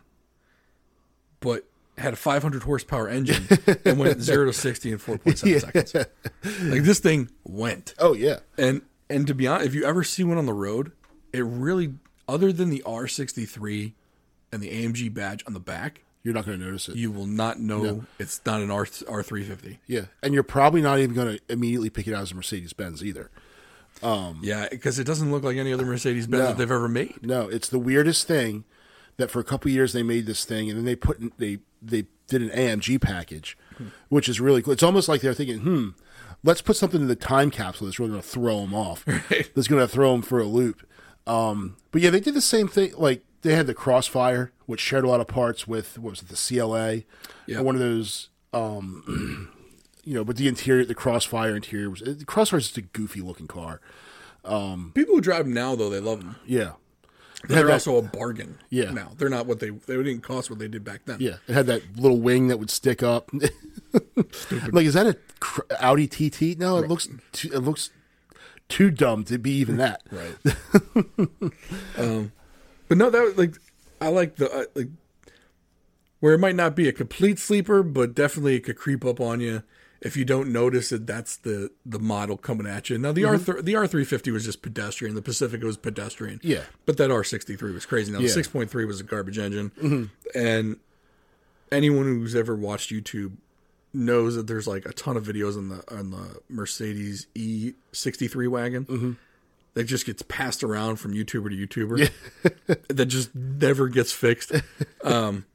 but had a 500 horsepower engine and went 0 to 60 in 4.7 seconds. Like this thing went. Oh yeah, And and to be honest, if you ever see one on the road, it really other than the R63 and the AMG badge on the back, you're not going to notice it. you will not know it's not an R R350. yeah, and you're probably not even going to immediately pick it out as a Mercedes Benz either. Yeah, because it doesn't look like any other Mercedes Benz No. that they've ever made. No, it's the weirdest thing that for a couple years they made this thing, and then they put in, they they did an AMG package, which is really cool. It's almost like they're thinking, hmm, let's put something in the time capsule that's really going to throw them off. That's going to throw them for a loop. Um, but yeah, they did the same thing. Like they had the Crossfire, which shared a lot of parts with what was it, the CLA, Yeah. one of those. Um, you know, but the interior, the Crossfire interior was the Crossfire is just a goofy looking car. People who drive them now though, they love them. Yeah, They're that- also a bargain. Yeah. Now they're not what they they didn't cost what they did back then. Yeah, it had that little wing that would stick up. like, is that a Audi TT? No, it looks. Too, it looks too dumb to be even that. Right. um, but no, that was like I like the uh, like where it might not be a complete sleeper, but definitely it could creep up on you if you don't notice it. That's the the model coming at you. Now the mm-hmm. R the R three fifty was just pedestrian. The Pacifica was pedestrian. Yeah. but that R sixty three was crazy. Now the Yeah. six point three was a garbage engine, mm-hmm. and anyone who's ever watched YouTube knows that there's like a ton of videos on the on the Mercedes E sixty three wagon mm-hmm. that just gets passed around from YouTuber to YouTuber that just never gets fixed. Um,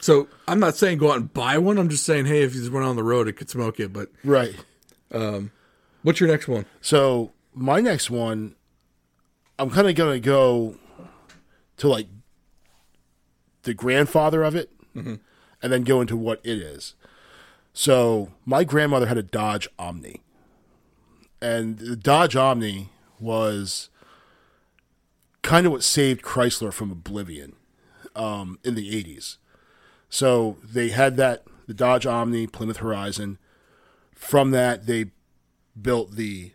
so I'm not saying go out and buy one. I'm just saying, hey, if you just went on the road, it could smoke you. But Right. what's your next one? So my next one, I'm kind of gonna go to like the grandfather of it, and then go into what it is. So my grandmother had a Dodge Omni, and the Dodge Omni was kind of what saved Chrysler from oblivion um, in the '80s. So they had that the Dodge Omni, Plymouth Horizon. From that, they built the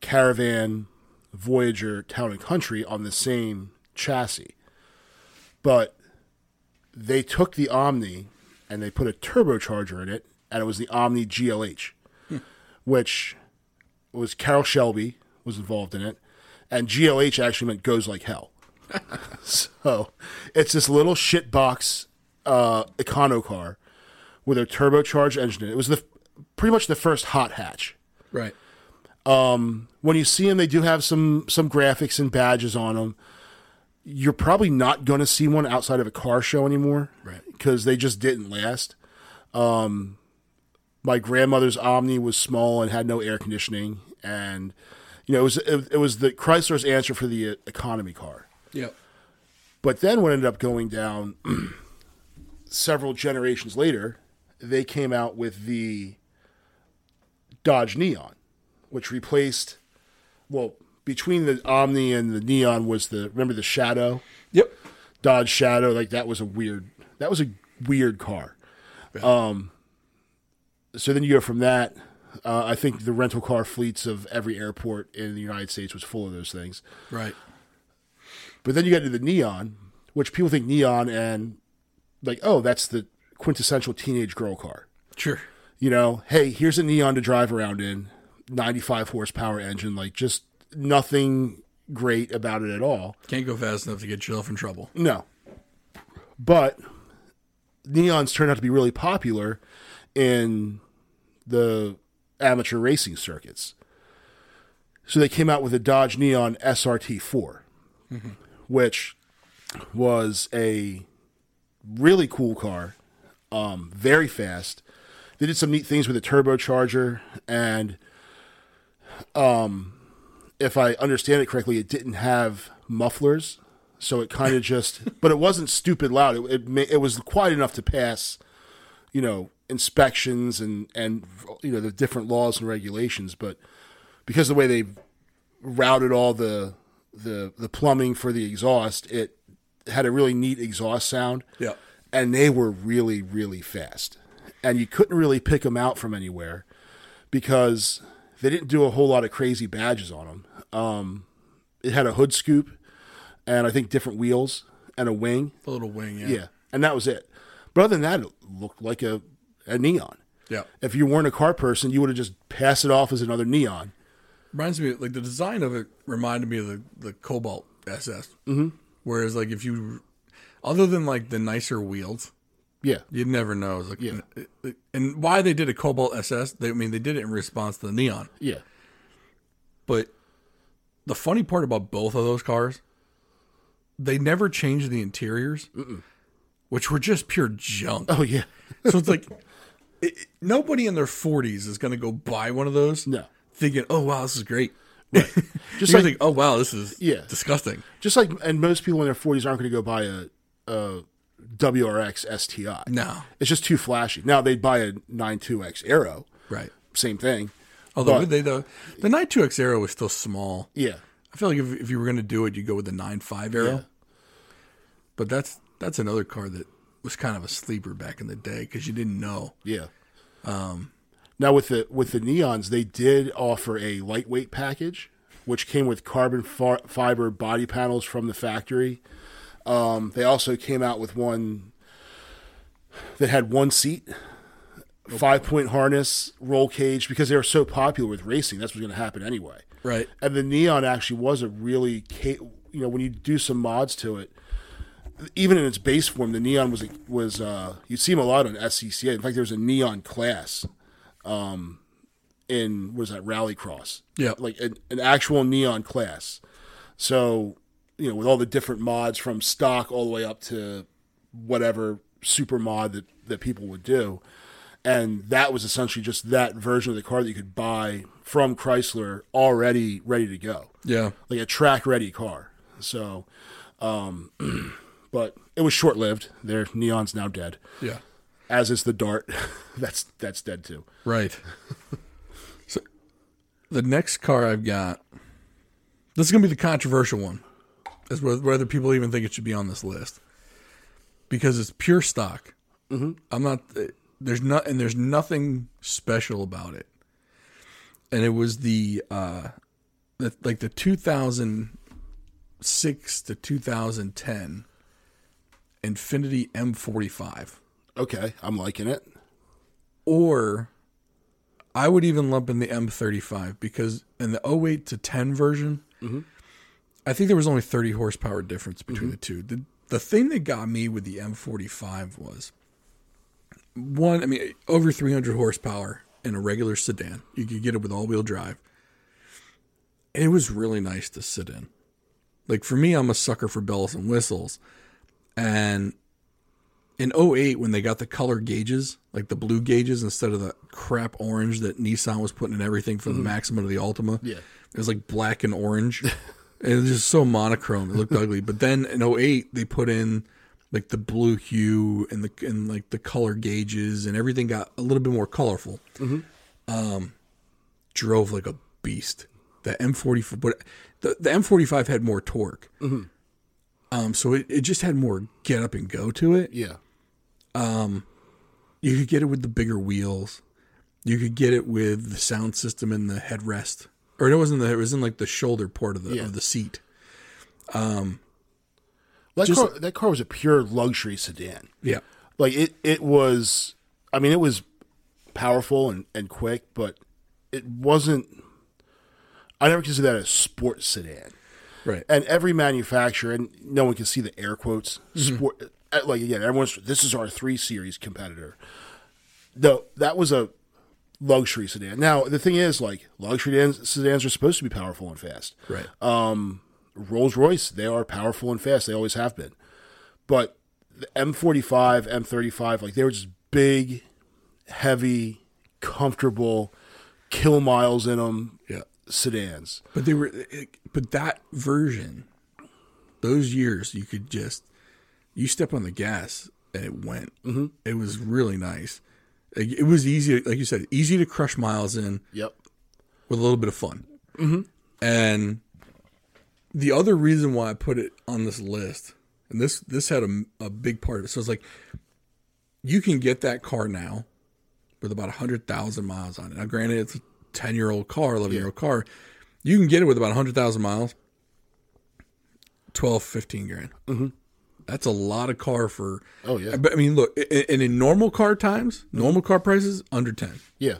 Caravan, Voyager, Town and Country on the same chassis. But they took the Omni and they put a turbocharger in it, and it was the Omni GLH, hmm. which was Carroll Shelby was involved in it, and GLH actually meant goes like hell. so it's this little shitbox uh, econo car with a turbocharged engine. it. Was the pretty much the first hot hatch Right. when you see them, they do have some some graphics and badges on them. You're probably not going to see one outside of a car show anymore, Right. Because they just didn't last. Um, my grandmother's Omni was small and had no air conditioning, and you know it was it, it was the Chrysler's answer for the uh, economy car. Yep. But then what ended up going down several generations later, they came out with the Dodge Neon, which replaced well, between the Omni and the Neon was the remember the Shadow? Yep. Dodge Shadow, like that was a weird that was a weird car. Um so then you go from that. Uh, I think the rental car fleets of every airport in the United States was full of those things. Right. But then you get to the neon, which people think neon and like, oh, that's the quintessential teenage girl car. Sure. You know, hey, here's a neon to drive around in, 95 horsepower engine, like just nothing great about it at all. Can't go fast enough to get yourself in trouble. No. But neons turned out to be really popular in the amateur racing circuits. So they came out with a Dodge Neon SRT4, mm-hmm. which was a really cool car, um, very fast. They did some neat things with the turbocharger, and um, if I understand it correctly, it didn't have mufflers, so it kind of just. But it wasn't stupid loud. It it, it was quiet enough to pass, you know, inspections and and you know the different laws and regulations. But because of the way they routed all the the the plumbing for the exhaust, it had a really neat exhaust sound Yep. and they were really really fast and you couldn't really pick them out from anywhere because they didn't do a whole lot of crazy badges on them um, it had a hood scoop and i think different wheels and a wing A little wing. Yeah. yeah and that was it but other than that it looked like a, a neon Yeah. if you weren't a car person you would have just passed it off as another neon Reminds me, like the design of it reminded me of the the Cobalt SS. Mm-hmm. Whereas, like if you, other than like the nicer wheels, yeah you'd never know. It's like, Yeah. and why they did a Cobalt SS? They, I mean, they did it in response to the Neon. yeah But the funny part about both of those cars, they never changed the interiors, which were just pure junk. oh yeah so it's like it- nobody in their 40s is going to go buy one of those no thinking, "Oh wow, this is great." just Just like "Oh wow, this is Yeah. disgusting." just like and most people in their 40s aren't going to go buy a, a wrx sti No, It's just too flashy. Now they'd buy a 92X Aero, right. same thing. Although But- they the the 92X Aero was still small. Yeah, I feel like if, if you were going to do it, you'd go with the 95 Aero. Yeah. But that's that's another car that was kind of a sleeper back in the day because you didn't know. yeah. Um, now with the with the neons, they did offer a lightweight package which came with carbon fi- fiber body panels from the factory. Um, they also came out with one that had one seat, five point harness, roll cage, because they were so popular with racing. That's what's going to happen anyway. Right. And the neon actually was a really, you know, when you do some mods to it, even in its base form, the neon was was uh, you'd see them a lot on SCCA. In fact, there was a neon class, um, in what is that Rallycross? Yeah. like an, an actual neon class. So you know, with all the different mods from stock all the way up to whatever super mod that that people would do, and that was essentially just that version of the car that you could buy from Chrysler already ready to go Yeah. like a track ready car. So, um, but it was short lived. Their neon's now dead, Yeah. As is the Dart. that's that's dead too. Right. so the next car I've got, this is going to be the controversial one, whe- whether people even think it should be on this list because it's pure stock. Mm-hmm. I'm not. There's not, and there's nothing special about it. And it was the, uh, the like the 2006 to 2010 Infiniti M45 Okay, I'm liking it. or I would even lump in the M35 because in the 08 to 10 version, mm-hmm. I think there was only 30 horsepower difference between mm-hmm. the two. The the thing that got me with the M45 was one, I mean, over 300 horsepower in a regular sedan. You could get it with all wheel drive. It was really nice to sit in. Like for me, I'm a sucker for bells and whistles. And in 08 when they got the color gauges like the blue gauges instead of the crap orange that nissan was putting in everything for the maxima to the altima Yeah. it was like black and orange. It was just so monochrome. It looked ugly. But then in 08 they put in like the blue hue and the and like the color gauges and everything got a little bit more colorful. Um drove like a beast. The m40 but the, the m45 had more torque. Um so it, it just had more get up and go to it. Yeah, you could get it with the bigger wheels. You could get it with the sound system in the headrest, or it wasn't the it was in like the shoulder port of the Yeah. of the seat. that Just- car, that car was a pure luxury sedan. Yeah, Like it, it was. I mean, it was powerful and, and quick, but it wasn't. I never consider that a sports sedan. right. and every manufacturer, and no one can see the air quotes. Sport, uh, Uh, like again, everyone's this is our three series competitor. No, that was a luxury sedan. Now the thing is, like luxury sedans, sedans are supposed to be powerful and fast. right. Um, Rolls Royce, they are powerful and fast. They always have been. But the M45, M35, like they were just big, heavy, comfortable, kill miles in them yeah, sedans. but they were, but that version, those years, you could just you step on the gas and it went. Mm-hmm. It was really nice. Like, It was easy, like you said, easy to crush miles in. Yep. with a little bit of fun. Mm-hmm. And the other reason why I put it on this list, and this this had a, a big part of it. So it's like you can get that car now with about hundred thousand miles on it. Now, granted, it's a ten year old car, eleven year old car. You can get it with about hundred thousand miles, 12, 15 grand. Mm-hmm. That's a lot of car for. Oh, yeah. But I mean, look, and in normal car times, normal car prices under ten Yeah.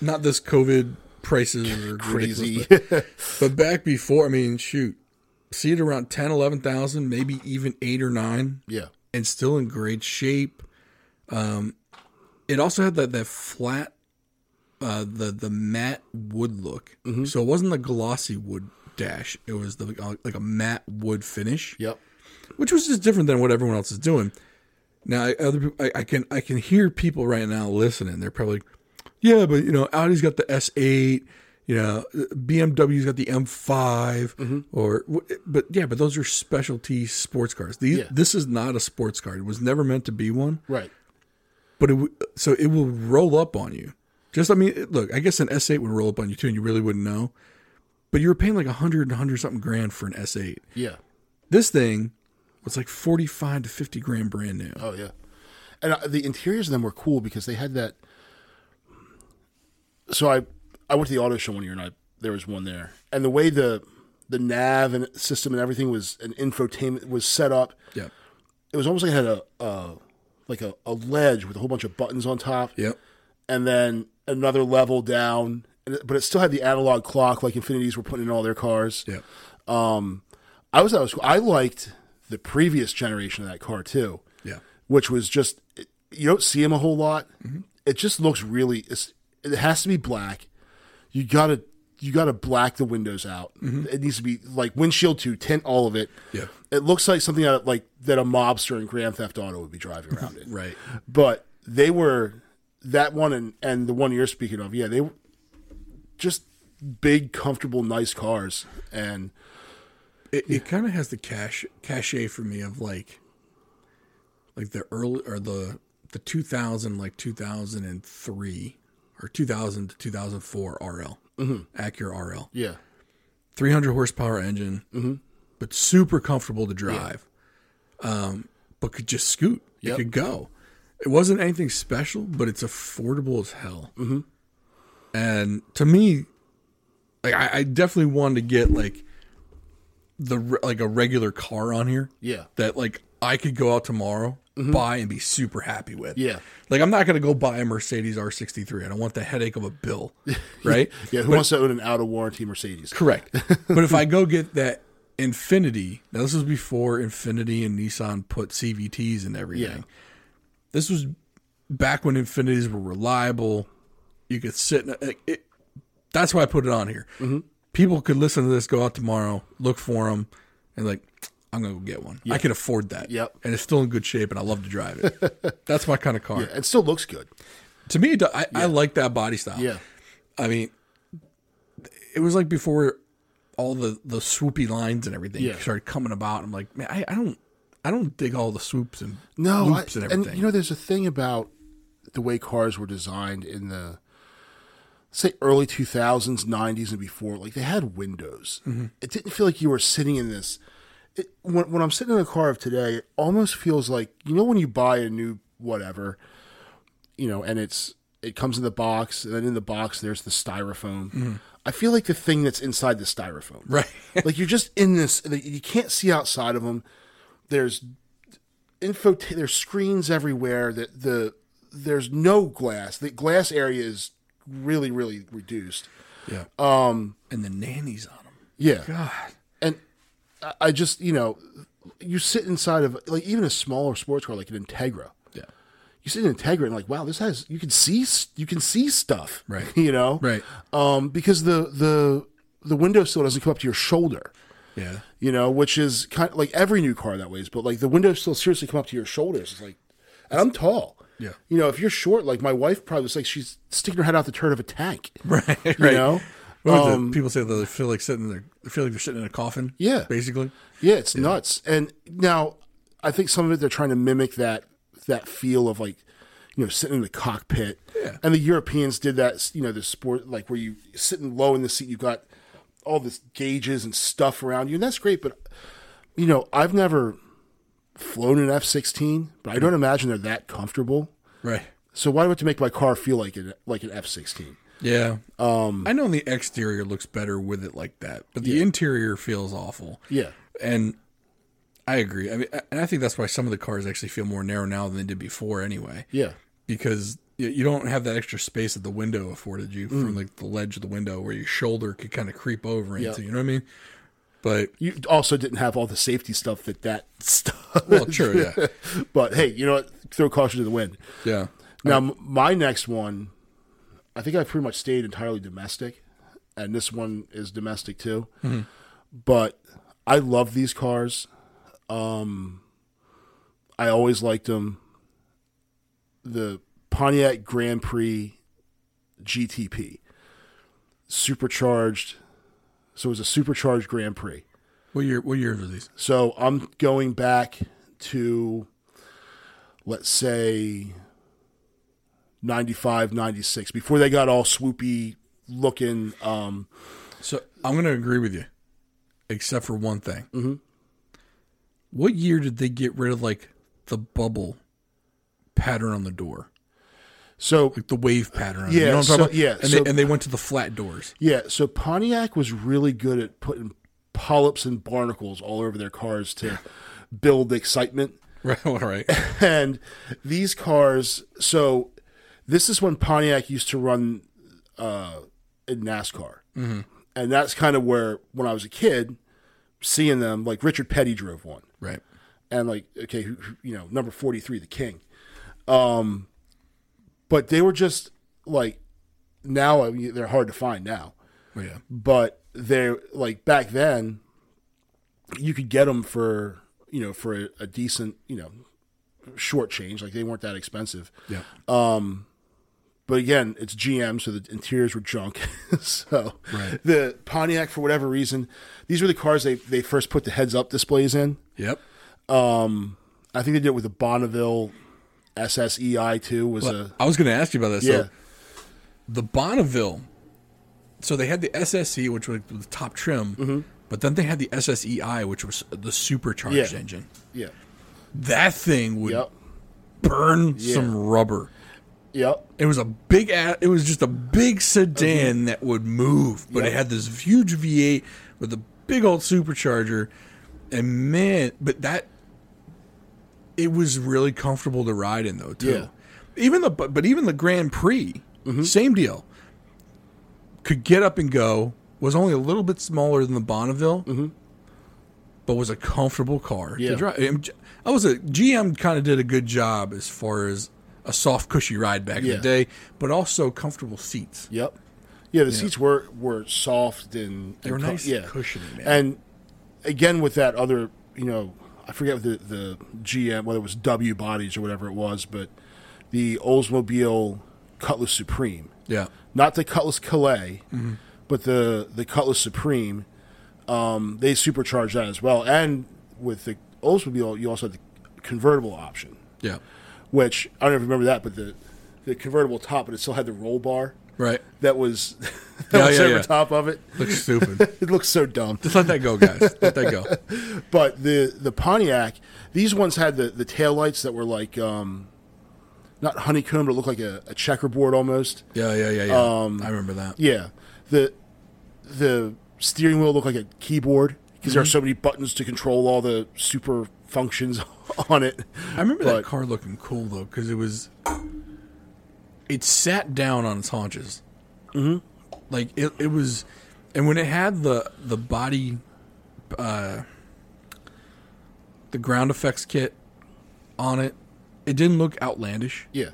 not this COVID prices are Crazy. But, but back before, I mean, shoot, see it around 10, 11,000, maybe even eight or nine, yeah. and still in great shape. Um, it also had that that flat, uh, the the matte wood look. So it wasn't the glossy wood dash. It was the uh, like a matte wood finish Yep. Which was just different than what everyone else is doing. Now, I, other people, I, I can I can hear people right now listening. They're probably, yeah, but you know, Audi's got the S8, you know, BMW's got the M5, mm-hmm. or but yeah, but those are specialty sports cars. These Yeah. this is not a sports car. It was never meant to be one, Right. but it so it will roll up on you. Just I mean, look, I guess an S8 would roll up on you too, and you really wouldn't know. But you were paying like a hundred, hundred something grand for an S8. Yeah. This thing was like forty-five to fifty grand brand new. Oh yeah. And uh, the interiors of them were cool because they had that. So I I went to the auto show one year and I there was one there, and the way the the nav and system and everything was an infotainment was set up, Yeah. it was almost like it had a, a like a, a ledge with a whole bunch of buttons on top, Yep. and then another level down, and it- but it still had the analog clock like Infinitis were putting in all their cars. Yep. I was, I was I liked the previous generation of that car too, Yeah. which was just you don't see them a whole lot. Mm-hmm. It just looks really. It's, it has to be black. You gotta you gotta black the windows out. Mm-hmm. It needs to be like windshield to tint all of it. Yeah. It looks like something that like that a mobster in Grand Theft Auto would be driving around in. Right. But they were that one and and the one you're speaking of. Yeah, they were just big, comfortable, nice cars. And It, it kind of has the cash cachet for me of like, like the early or the the 2000 like 2003 or 2000 to 2004 RL Acura RL yeah, 300 horsepower engine, but super comfortable to drive. Um, but could just scoot. Yep. It could go. It wasn't anything special, but it's affordable as hell. Mm-hmm. And to me, like I, I definitely wanted to get like the like a regular car on here yeah, that like I could go out tomorrow, buy, and be super happy with. Yeah. Like I'm not gonna go buy a Mercedes R63. I don't want the headache of a bill, right? yeah. Who wants to own an out of warranty Mercedes? Correct. but if I go get that Infiniti, now this was before Infiniti and Nissan put CVTs and everything. Yeah. This was back when Infinitis were reliable. You could sit. In, it, it, that's why I put it on here. Mm-hmm. People could listen to this, go out tomorrow, look for them, and like, I'm gonna go get one. I can afford that. Yep. And it's still in good shape, and I love to drive it. that's my kind of car. It still looks good. To me, it do- I, I like that body style. Yeah, I mean, it was like before all the the swoopy lines and everything Yeah. started coming about. I'm like, man, I, I don't, I don't dig all the swoops and no, loops I, and and you know, there's a thing about the way cars were designed in the say early 2000s, 90s, and before. Like they had windows. Mm-hmm. It didn't feel like you were sitting in this. It, when, when I'm sitting in a car of today, it almost feels like you know when you buy a new whatever, you know, and it's it comes in the box, and then in the box there's the styrofoam. I feel like the thing that's inside the styrofoam, Mm-hmm. right? like you're just in this. You can't see outside of them. There's info. There's screens everywhere. That the there's no glass. The glass area is really really reduced. yeah. Um, and the nannies on them. Yeah, God, and I- just you know you sit inside of like even a smaller sports car like an Integra. yeah, You sit in Integra and like wow this has you can see you can see stuff Right. you know right, um because the the the window sill doesn't come up to your shoulder yeah, you know, which is kind of like every new car that ways, but like the windows still seriously come up to your shoulders. It's like, and I'm tall. Yeah. You know, if you're short, like my wife probably was like she's sticking her head out the turn of a tank. right, right. You know? Was it? Um, people say that they feel like sitting there. They feel like they're sitting in a coffin. Yeah. basically. Yeah, it's nuts. And now I think some of it they're trying to mimic that that feel of like, you know, sitting in the cockpit. Yeah. And the Europeans did that, you know, the sport like where you sitting low in the seat, you've got all this gauges and stuff around you, and that's great, but you know, I've never flown an F sixteen, but I don't imagine they're that comfortable. Right. So why do I have to make my car feel like an like an F sixteen? Yeah. Um, I know the exterior looks better with it like that, but the interior feels awful. Yeah. And I agree. I mean, and I think that's why some of the cars actually feel more narrow now than they did before, anyway. Yeah. Because you don't have that extra space that the window afforded you from like the ledge of the window where your shoulder could kind of creep over into. Yeah. You know what I mean? But You also didn't have all the safety stuff that that stuff. well, sure, yeah, but hey, you know what? Throw caution to the wind. yeah, Now, my next one, I think I pretty much stayed entirely domestic, and this one is domestic too. But I love these cars. Um, I always liked them. The Pontiac Grand Prix GTP, supercharged. So it was a supercharged Grand Prix. What year? What years are these? So I'm going back to, let's say, 95, 96, before they got all swoopy looking. Um, So I'm going to agree with you, except for one thing. Mm-hmm. What year did they get rid of like the bubble pattern on the door? So like the wave pattern. Yeah, you know what I'm so- about? yeah, and, so- they, and they went to the flat doors. yeah, so Pontiac was really good at putting polyps and barnacles all over their cars to build the excitement. Right, all right. and these cars so this is when pontiac used to run uh, in nascar mm-hmm. and that's kind of where when i was a kid seeing them like richard petty drove one right. and like okay you know number 43 the king um but they were just like now I mean, they're hard to find now Well, yeah. but they're like back then you could get them for you know for a, a decent you know short change like they weren't that expensive Yeah. Um, but again it's gm so the interiors were junk so Right. the pontiac for whatever reason these were the cars they, they first put the heads up displays in yep. Um, i think they did it with the bonneville ssei too was a I was going to ask you about that. yeah So the Bonneville, so they had the SSE, which was the top trim, but then they had the SSEI, which was the supercharged Mm-hmm. Yeah. engine. yeah That thing would yep burn Yeah. some rubber. yep It was a big. It was just a big sedan that would move, but it had this huge V8 with a big old supercharger, and man, but that it was really comfortable to ride in though too. Yeah. Even the but, but even the Grand Prix, mm-hmm. same deal. Could get up and go. Was only a little bit smaller than the Bonneville, mm-hmm. but was a comfortable car Yeah. to drive. I was a GM. Kind of did a good job as far as a soft, cushy ride back in the day, but also comfortable seats. Yep. Yeah, the seats were were soft and They were and nice, yeah, cushiony, man. And again, with that other, you know, I forget what the the GM whether it was W bodies or whatever it was, but the Oldsmobile Cutlass Supreme, yeah, not the Cutlass Calais, Mm-hmm. but the the Cutlass Supreme. Um, they supercharged that as well, and with the Oldsmobile, you also had the convertible option, yeah, which I don't remember that, but the the convertible top, but it still had the roll bar right. that was that Yeah, was yeah, over yeah. top of it. Looks stupid. It looks so dumb. Just let that go, guys. Let that go. But the the Pontiac, these ones had the the tail lights that were like um, not honeycomb, but it looked like a, a checkerboard almost. Yeah, yeah, yeah, yeah. I remember that. Yeah, the the steering wheel looked like a keyboard because there are so many buttons to control all the super functions on it. I remember that car looking cool though, because it was it sat down on its haunches. Mm-hmm. Like it, it was, and when it had the the body, uh, the ground effects kit on it, it didn't look outlandish. Yeah,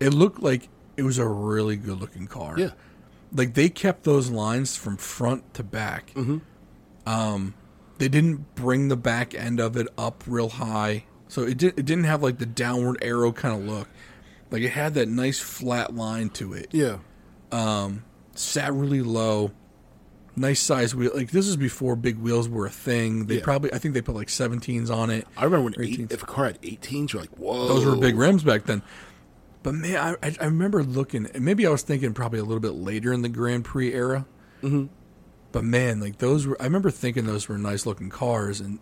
It looked like it was a really good looking car. yeah, like they kept those lines from front to back. Mm-hmm. Um, they didn't bring the back end of it up real high, so it did. It didn't have like the downward arrow kind of look. Like it had that nice flat line to it. yeah, Um, Sat really low. Nice size wheel. Like this is before big wheels were a thing. They Yeah. probably. I think they put like 17s on it. I remember when eight, 18s. if a car had 18s, you're like, whoa, Those were big rims back then. But man, I, I, I remember looking. and Maybe I was thinking probably a little bit later in the Grand Prix era. Mm-hmm. But man, like those were. I remember thinking those were nice looking cars, and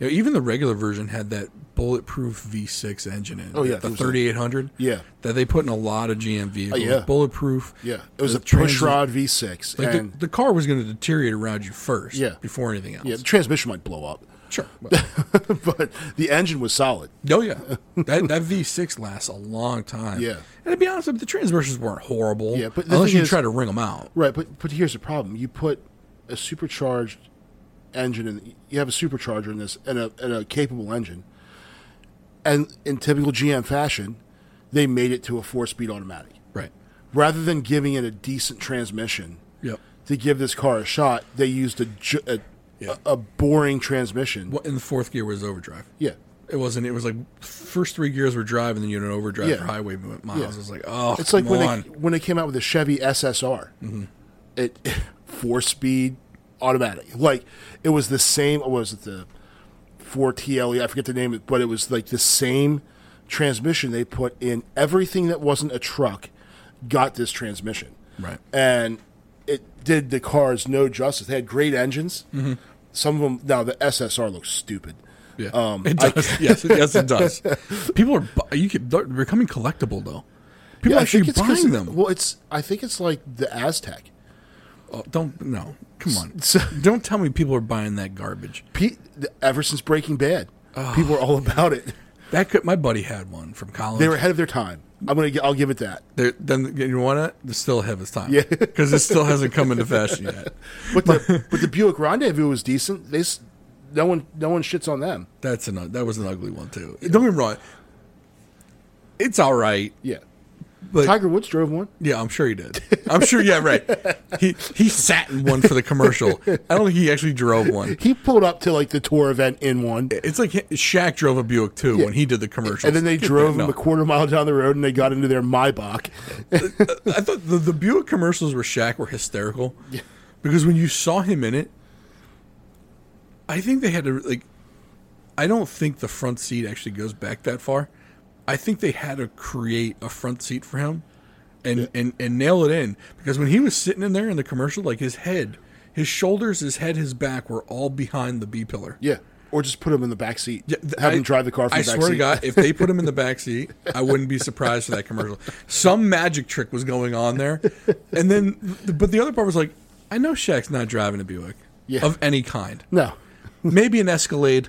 you know, even the regular version had that bulletproof V6 engine in. it. Oh, yeah, the it was a- 3800. Yeah, that they put in a lot of GM vehicles. Oh, yeah. bulletproof. yeah. It was The a push transi- rod V6, Like and the, the car was going to deteriorate around you first, Yeah. before anything else. yeah, the transmission might blow up, sure. But- but the engine was solid. Oh yeah, that that V6 lasts a long time. Yeah. and to be honest, with you, the transmissions weren't horrible. Yeah, but the unless thing you is- try to ring them out. Right, but but here's the problem: you put a supercharged engine and you have a supercharger in this, and a and a capable engine, and in typical GM fashion, they made it to a four-speed automatic Right. rather than giving it a decent transmission. Yep. To give this car a shot, they used a ju- a, Yeah. a, a boring transmission. What in the fourth gear was overdrive. Yeah, It wasn't. It was like first three gears were drive, and then you had an overdrive Yeah. for highway miles. Yeah. It was like, oh, it's like when on. they when they came out with the Chevy SSR, Mm-hmm. it four speed automatic. Like it was the same. Was it the four TLE? I forget the name, but it was like the same transmission they put in everything that wasn't a truck. Got this transmission, Right. and it did the cars no justice. They had great engines. Mm-hmm. Some of them now the SSR looks stupid. Yeah. it does. yes. It, yes, it does. People are. You could. They're becoming collectible though. People Yeah, I actually think it's 'cause- buying them. Well, it's I think it's like the Aztek. Oh, don't no, come on. So- don't tell me people are buying that garbage. Pe- ever since Breaking Bad, people are all about it. That could my buddy had one from college. They were ahead of their time. I'm gonna. I'll give it that. They're, then you know what? They're still ahead of its time. Yeah. because it still hasn't come into fashion yet. But the but the Buick Rendezvous was decent. They no one no one shits on them. That's an that was an ugly one too. Don't get me wrong. It's all right, Yeah. But Tiger Woods drove one. yeah, I'm sure he did. I'm sure. Yeah, right. He he sat in one for the commercial. I don't think he actually drove one. He pulled up to like the tour event in one, It's like Shaq drove a Buick too when he did the commercial. and then they drove him a quarter mile down the road, and they got into their Maybach. Uh, uh, I thought the, the Buick commercials where Shaq were hysterical because when you saw him in it, I think they had to like. I don't think the front seat actually goes back that far. I think they had to create a front seat for him, and and and nail it in because when he was sitting in there in the commercial, like his head, his shoulders, his head, his back were all behind the B pillar. Yeah. Or just put him in the back seat. Yeah, th- Have I- him drive the car from I the back swear seat. to God, if they put him in the back seat, I wouldn't be surprised for that commercial. Some magic trick was going on there, and then, but the other part was like, I know Shaq's not driving a Buick Yeah. of any kind. No. Maybe an Escalade,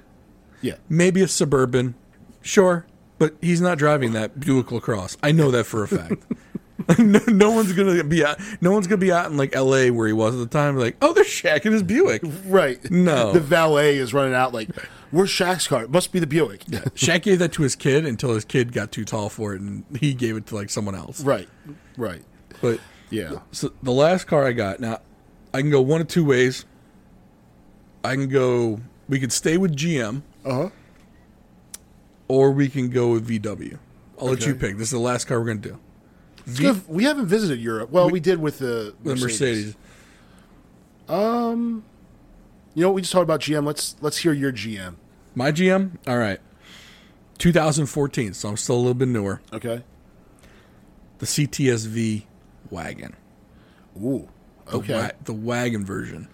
Yeah. maybe a Suburban, sure, but he's not driving that Buick Lacrosse. I know that for a fact. no, no one's gonna be out. No one's gonna be out in like L.A. where he was at the time. Like, oh, there's Shaq in his Buick. Right. No. The valet is running out like, where's Shaq's car? It must be the Buick. Yeah. Shaq gave that to his kid until his kid got too tall for it, and he gave it to like someone else. Right. Right. But Yeah. so the last car I got now, I can go one of two ways. I can go. We could stay with GM, Uh huh. Or we can go with VW. I'll let you pick. This is the last car we're gonna do. V- We haven't visited Europe. Well, we, did with the the Mercedes. Um, you know what we just talked about GM. Let's let's hear your GM. My GM. All right. 2014. So I'm still a little bit newer. Okay. The CTSV wagon. Ooh. The Okay. wa- the wagon version.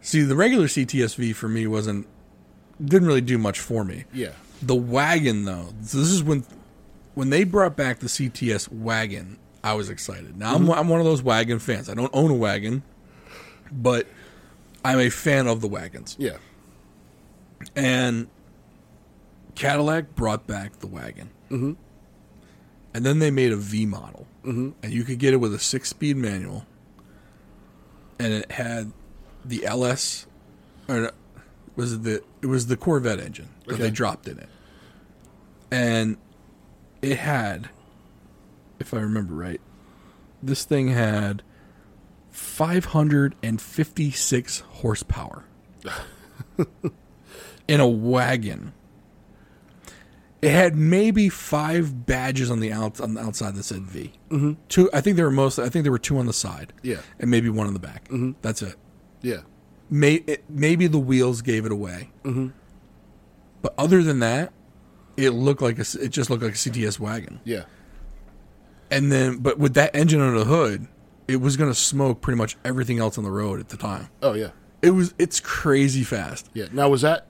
See, the regular CTSV for me wasn't didn't really do much for me. yeah. The wagon, though, this is when when they brought back the CTS wagon. I was excited. Now I'm I'm one of those wagon fans. I don't own a wagon, but I'm a fan of the wagons. Yeah. And Cadillac brought back the wagon, mm-hmm. and then they made a V model, mm-hmm. and you could get it with a six-speed manual, and it had the LS, or was it the it was the Corvette engine that they dropped in it, and it had, if I remember right, this thing had 556 horsepower in a wagon. It had maybe five badges on the out on the outside that said V. Mm-hmm. Two, I think there were most. I think there were two on the side. Yeah. and maybe one on the back. Mm-hmm. That's it. Yeah. May, it, maybe the wheels gave it away. Mm-hmm. But other than that, it looked like a, it just looked like a CTS wagon. Yeah. And then, but with that engine under the hood, it was going to smoke pretty much everything else on the road at the time. Oh yeah. It was. It's crazy fast. Yeah. Now was that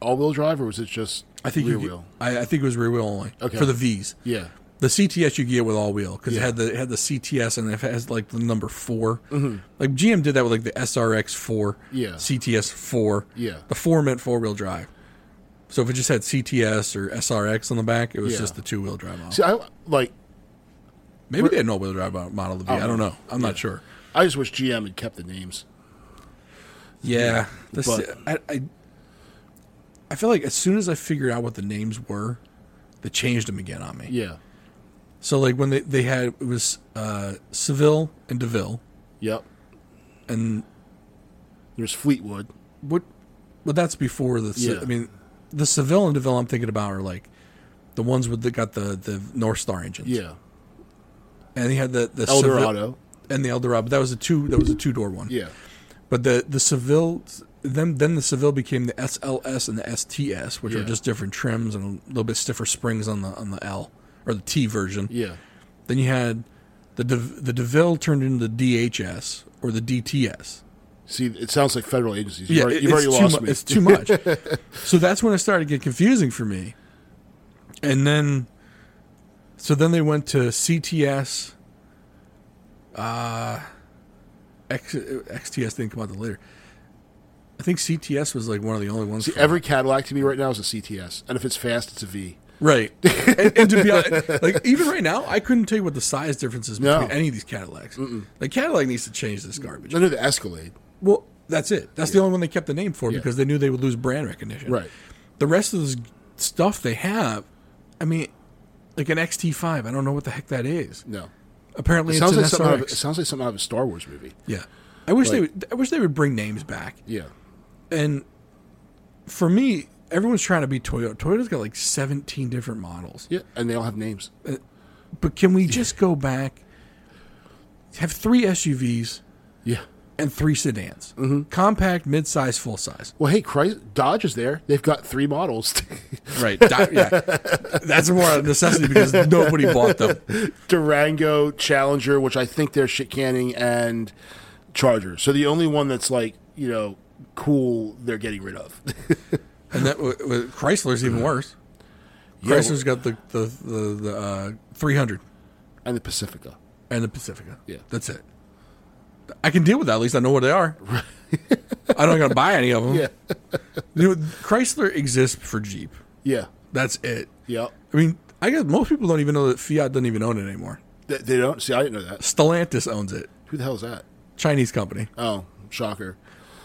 all wheel drive or was it just I think rear you, wheel? I, I think it was rear wheel only Okay. for the V's. Yeah. The CTS you get with all wheel because Yeah. it had the it had the CTS and it has like the number 4 Like GM did that with like the SRX four, Mm-hmm. Yeah. CTS four. Yeah. the four meant four wheel drive. So if it just had CTS or SRX on the back, it was Yeah. just the two wheel drive model. See, I like. Maybe they had no wheel drive model of the V. Oh, I don't know. I'm not sure. I just wish GM had kept the names. Yeah, this, but- I, I I feel like as soon as I figured out what the names were, they changed them again on me. Yeah. So like when they they had it was uh, Seville and Deville, Yep. and There's Fleetwood. what? But that's before the. Yeah. I mean, the Seville and Deville I'm thinking about are like the ones with that got the the North Star engines. Yeah. and he had the the Seville- Eldorado. and the Eldorado. But that was a two. That was a two door one. Yeah. But the the Seville, then then the Seville became the SLS and the STS, which are just different trims and a little bit stiffer springs on the on the L or the T version. Yeah. Then you had the De, the Deville turned into the DHS or the DTS. See, it sounds like federal agencies. You've Yeah, already, you've already lost mu- me. it's too much. so that's when it started to get confusing for me. And then so then they went to CTS. Uh, X, XTS didn't come out later. I think CTS was like one of the only ones. See, every Cadillac to me right now is a CTS, and if it's fast, it's a V. Right. and, and to be honest, like even right now, I couldn't tell you what the size difference is between No. any of these Cadillacs. Like Cadillac needs to change this garbage. I know the Escalade. Well, that's it. That's the only one they kept the name for Yeah. because they knew they would lose brand recognition. Right. The rest of this stuff they have, I mean, like an XT5, I don't know what the heck that is. No, Apparently, it it's sounds like something. Out of, it sounds like something out of a Star Wars movie. yeah. I wish they would. I wish they would bring names back. Yeah, And for me, everyone's trying to be Toyota. Toyota's got like 17 different models. yeah, and they all have names. Uh, but can we just go back, have three SUVs Yeah. And three sedans, Mm-hmm. compact, midsize, full size. Well, hey, Chrys- Dodge is there. They've got three models: Right. Di- yeah. That's more of a necessity because nobody bought them. Durango, Challenger, which I think they're shit canning, and Charger. So the only one that's like you know cool, they're getting rid of. And that w- w- Chrysler's even worse. Yeah, Chrysler's got the the the, the uh, 300 and the Pacifica. and the Pacifica. Yeah. That's it. I can deal with that. At least I know what they are. I don't got to buy any of them. Yeah, You know, Chrysler exists for Jeep. yeah, That's it. yeah. I mean, I guess most people don't even know that Fiat doesn't even own it anymore. They, they don't see. I didn't know that. Stellantis owns it. Who the hell is that? Chinese company. Oh, shocker.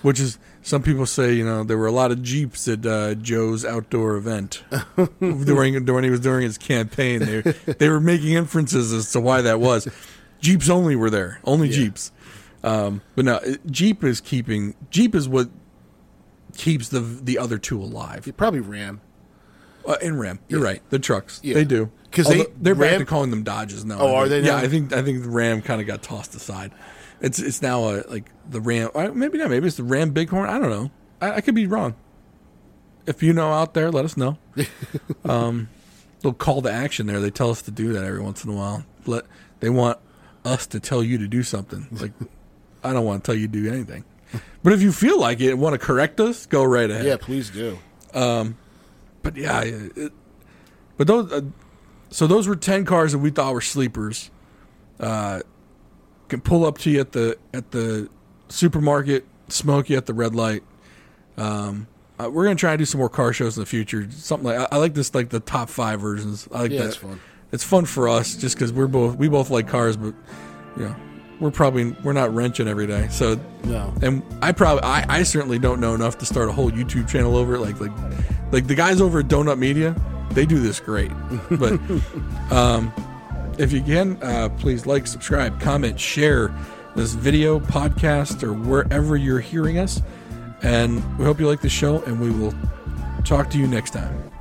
Which is some people say, you know, there were a lot of Jeeps at uh, Joe's outdoor event during during he was during his campaign. They they were making inferences as to why that was. Jeeps only were there, only Jeeps. Um, but no, it- Jeep is keeping Jeep is what keeps the the other two alive. Probably Ram. Uh, and Ram, you're right. The trucks, Yeah. they do 'Cause they- they're back to calling them Dodges now. Oh, are they Yeah, now? I think I think the Ram kind of got tossed aside. It's it's now a, like the Ram. uh, Maybe not. Maybe it's the Ram Bighorn. I don't know. I, I could be wrong. If you know out there, let us know. um, little call to action there. They tell us to do that every once in a while. Let they want us to tell you to do something. Like I don't want to tell you to do anything. But if you feel like it and want to correct us, go right ahead. Yeah, please do. But yeah, it, but those. Uh, so those were ten cars that we thought were sleepers. Uh, can pull up to you at the at the supermarket, smoke you at the red light. Um, uh, we're gonna try and do some more car shows in the future. Something like I, I like this, like the top five versions. I like Yeah, that. it's fun. It's fun for us just because we're both we both like cars, but you know we're probably we're not wrenching every day. So No. and I probably I, I certainly don't know enough to start a whole YouTube channel over it. Like like like the guys over at Donut Media, they do this great. But um, if you can, uh, please like, subscribe, comment, share this video, podcast, or wherever you're hearing us. And we hope you like the show, and we will talk to you next time.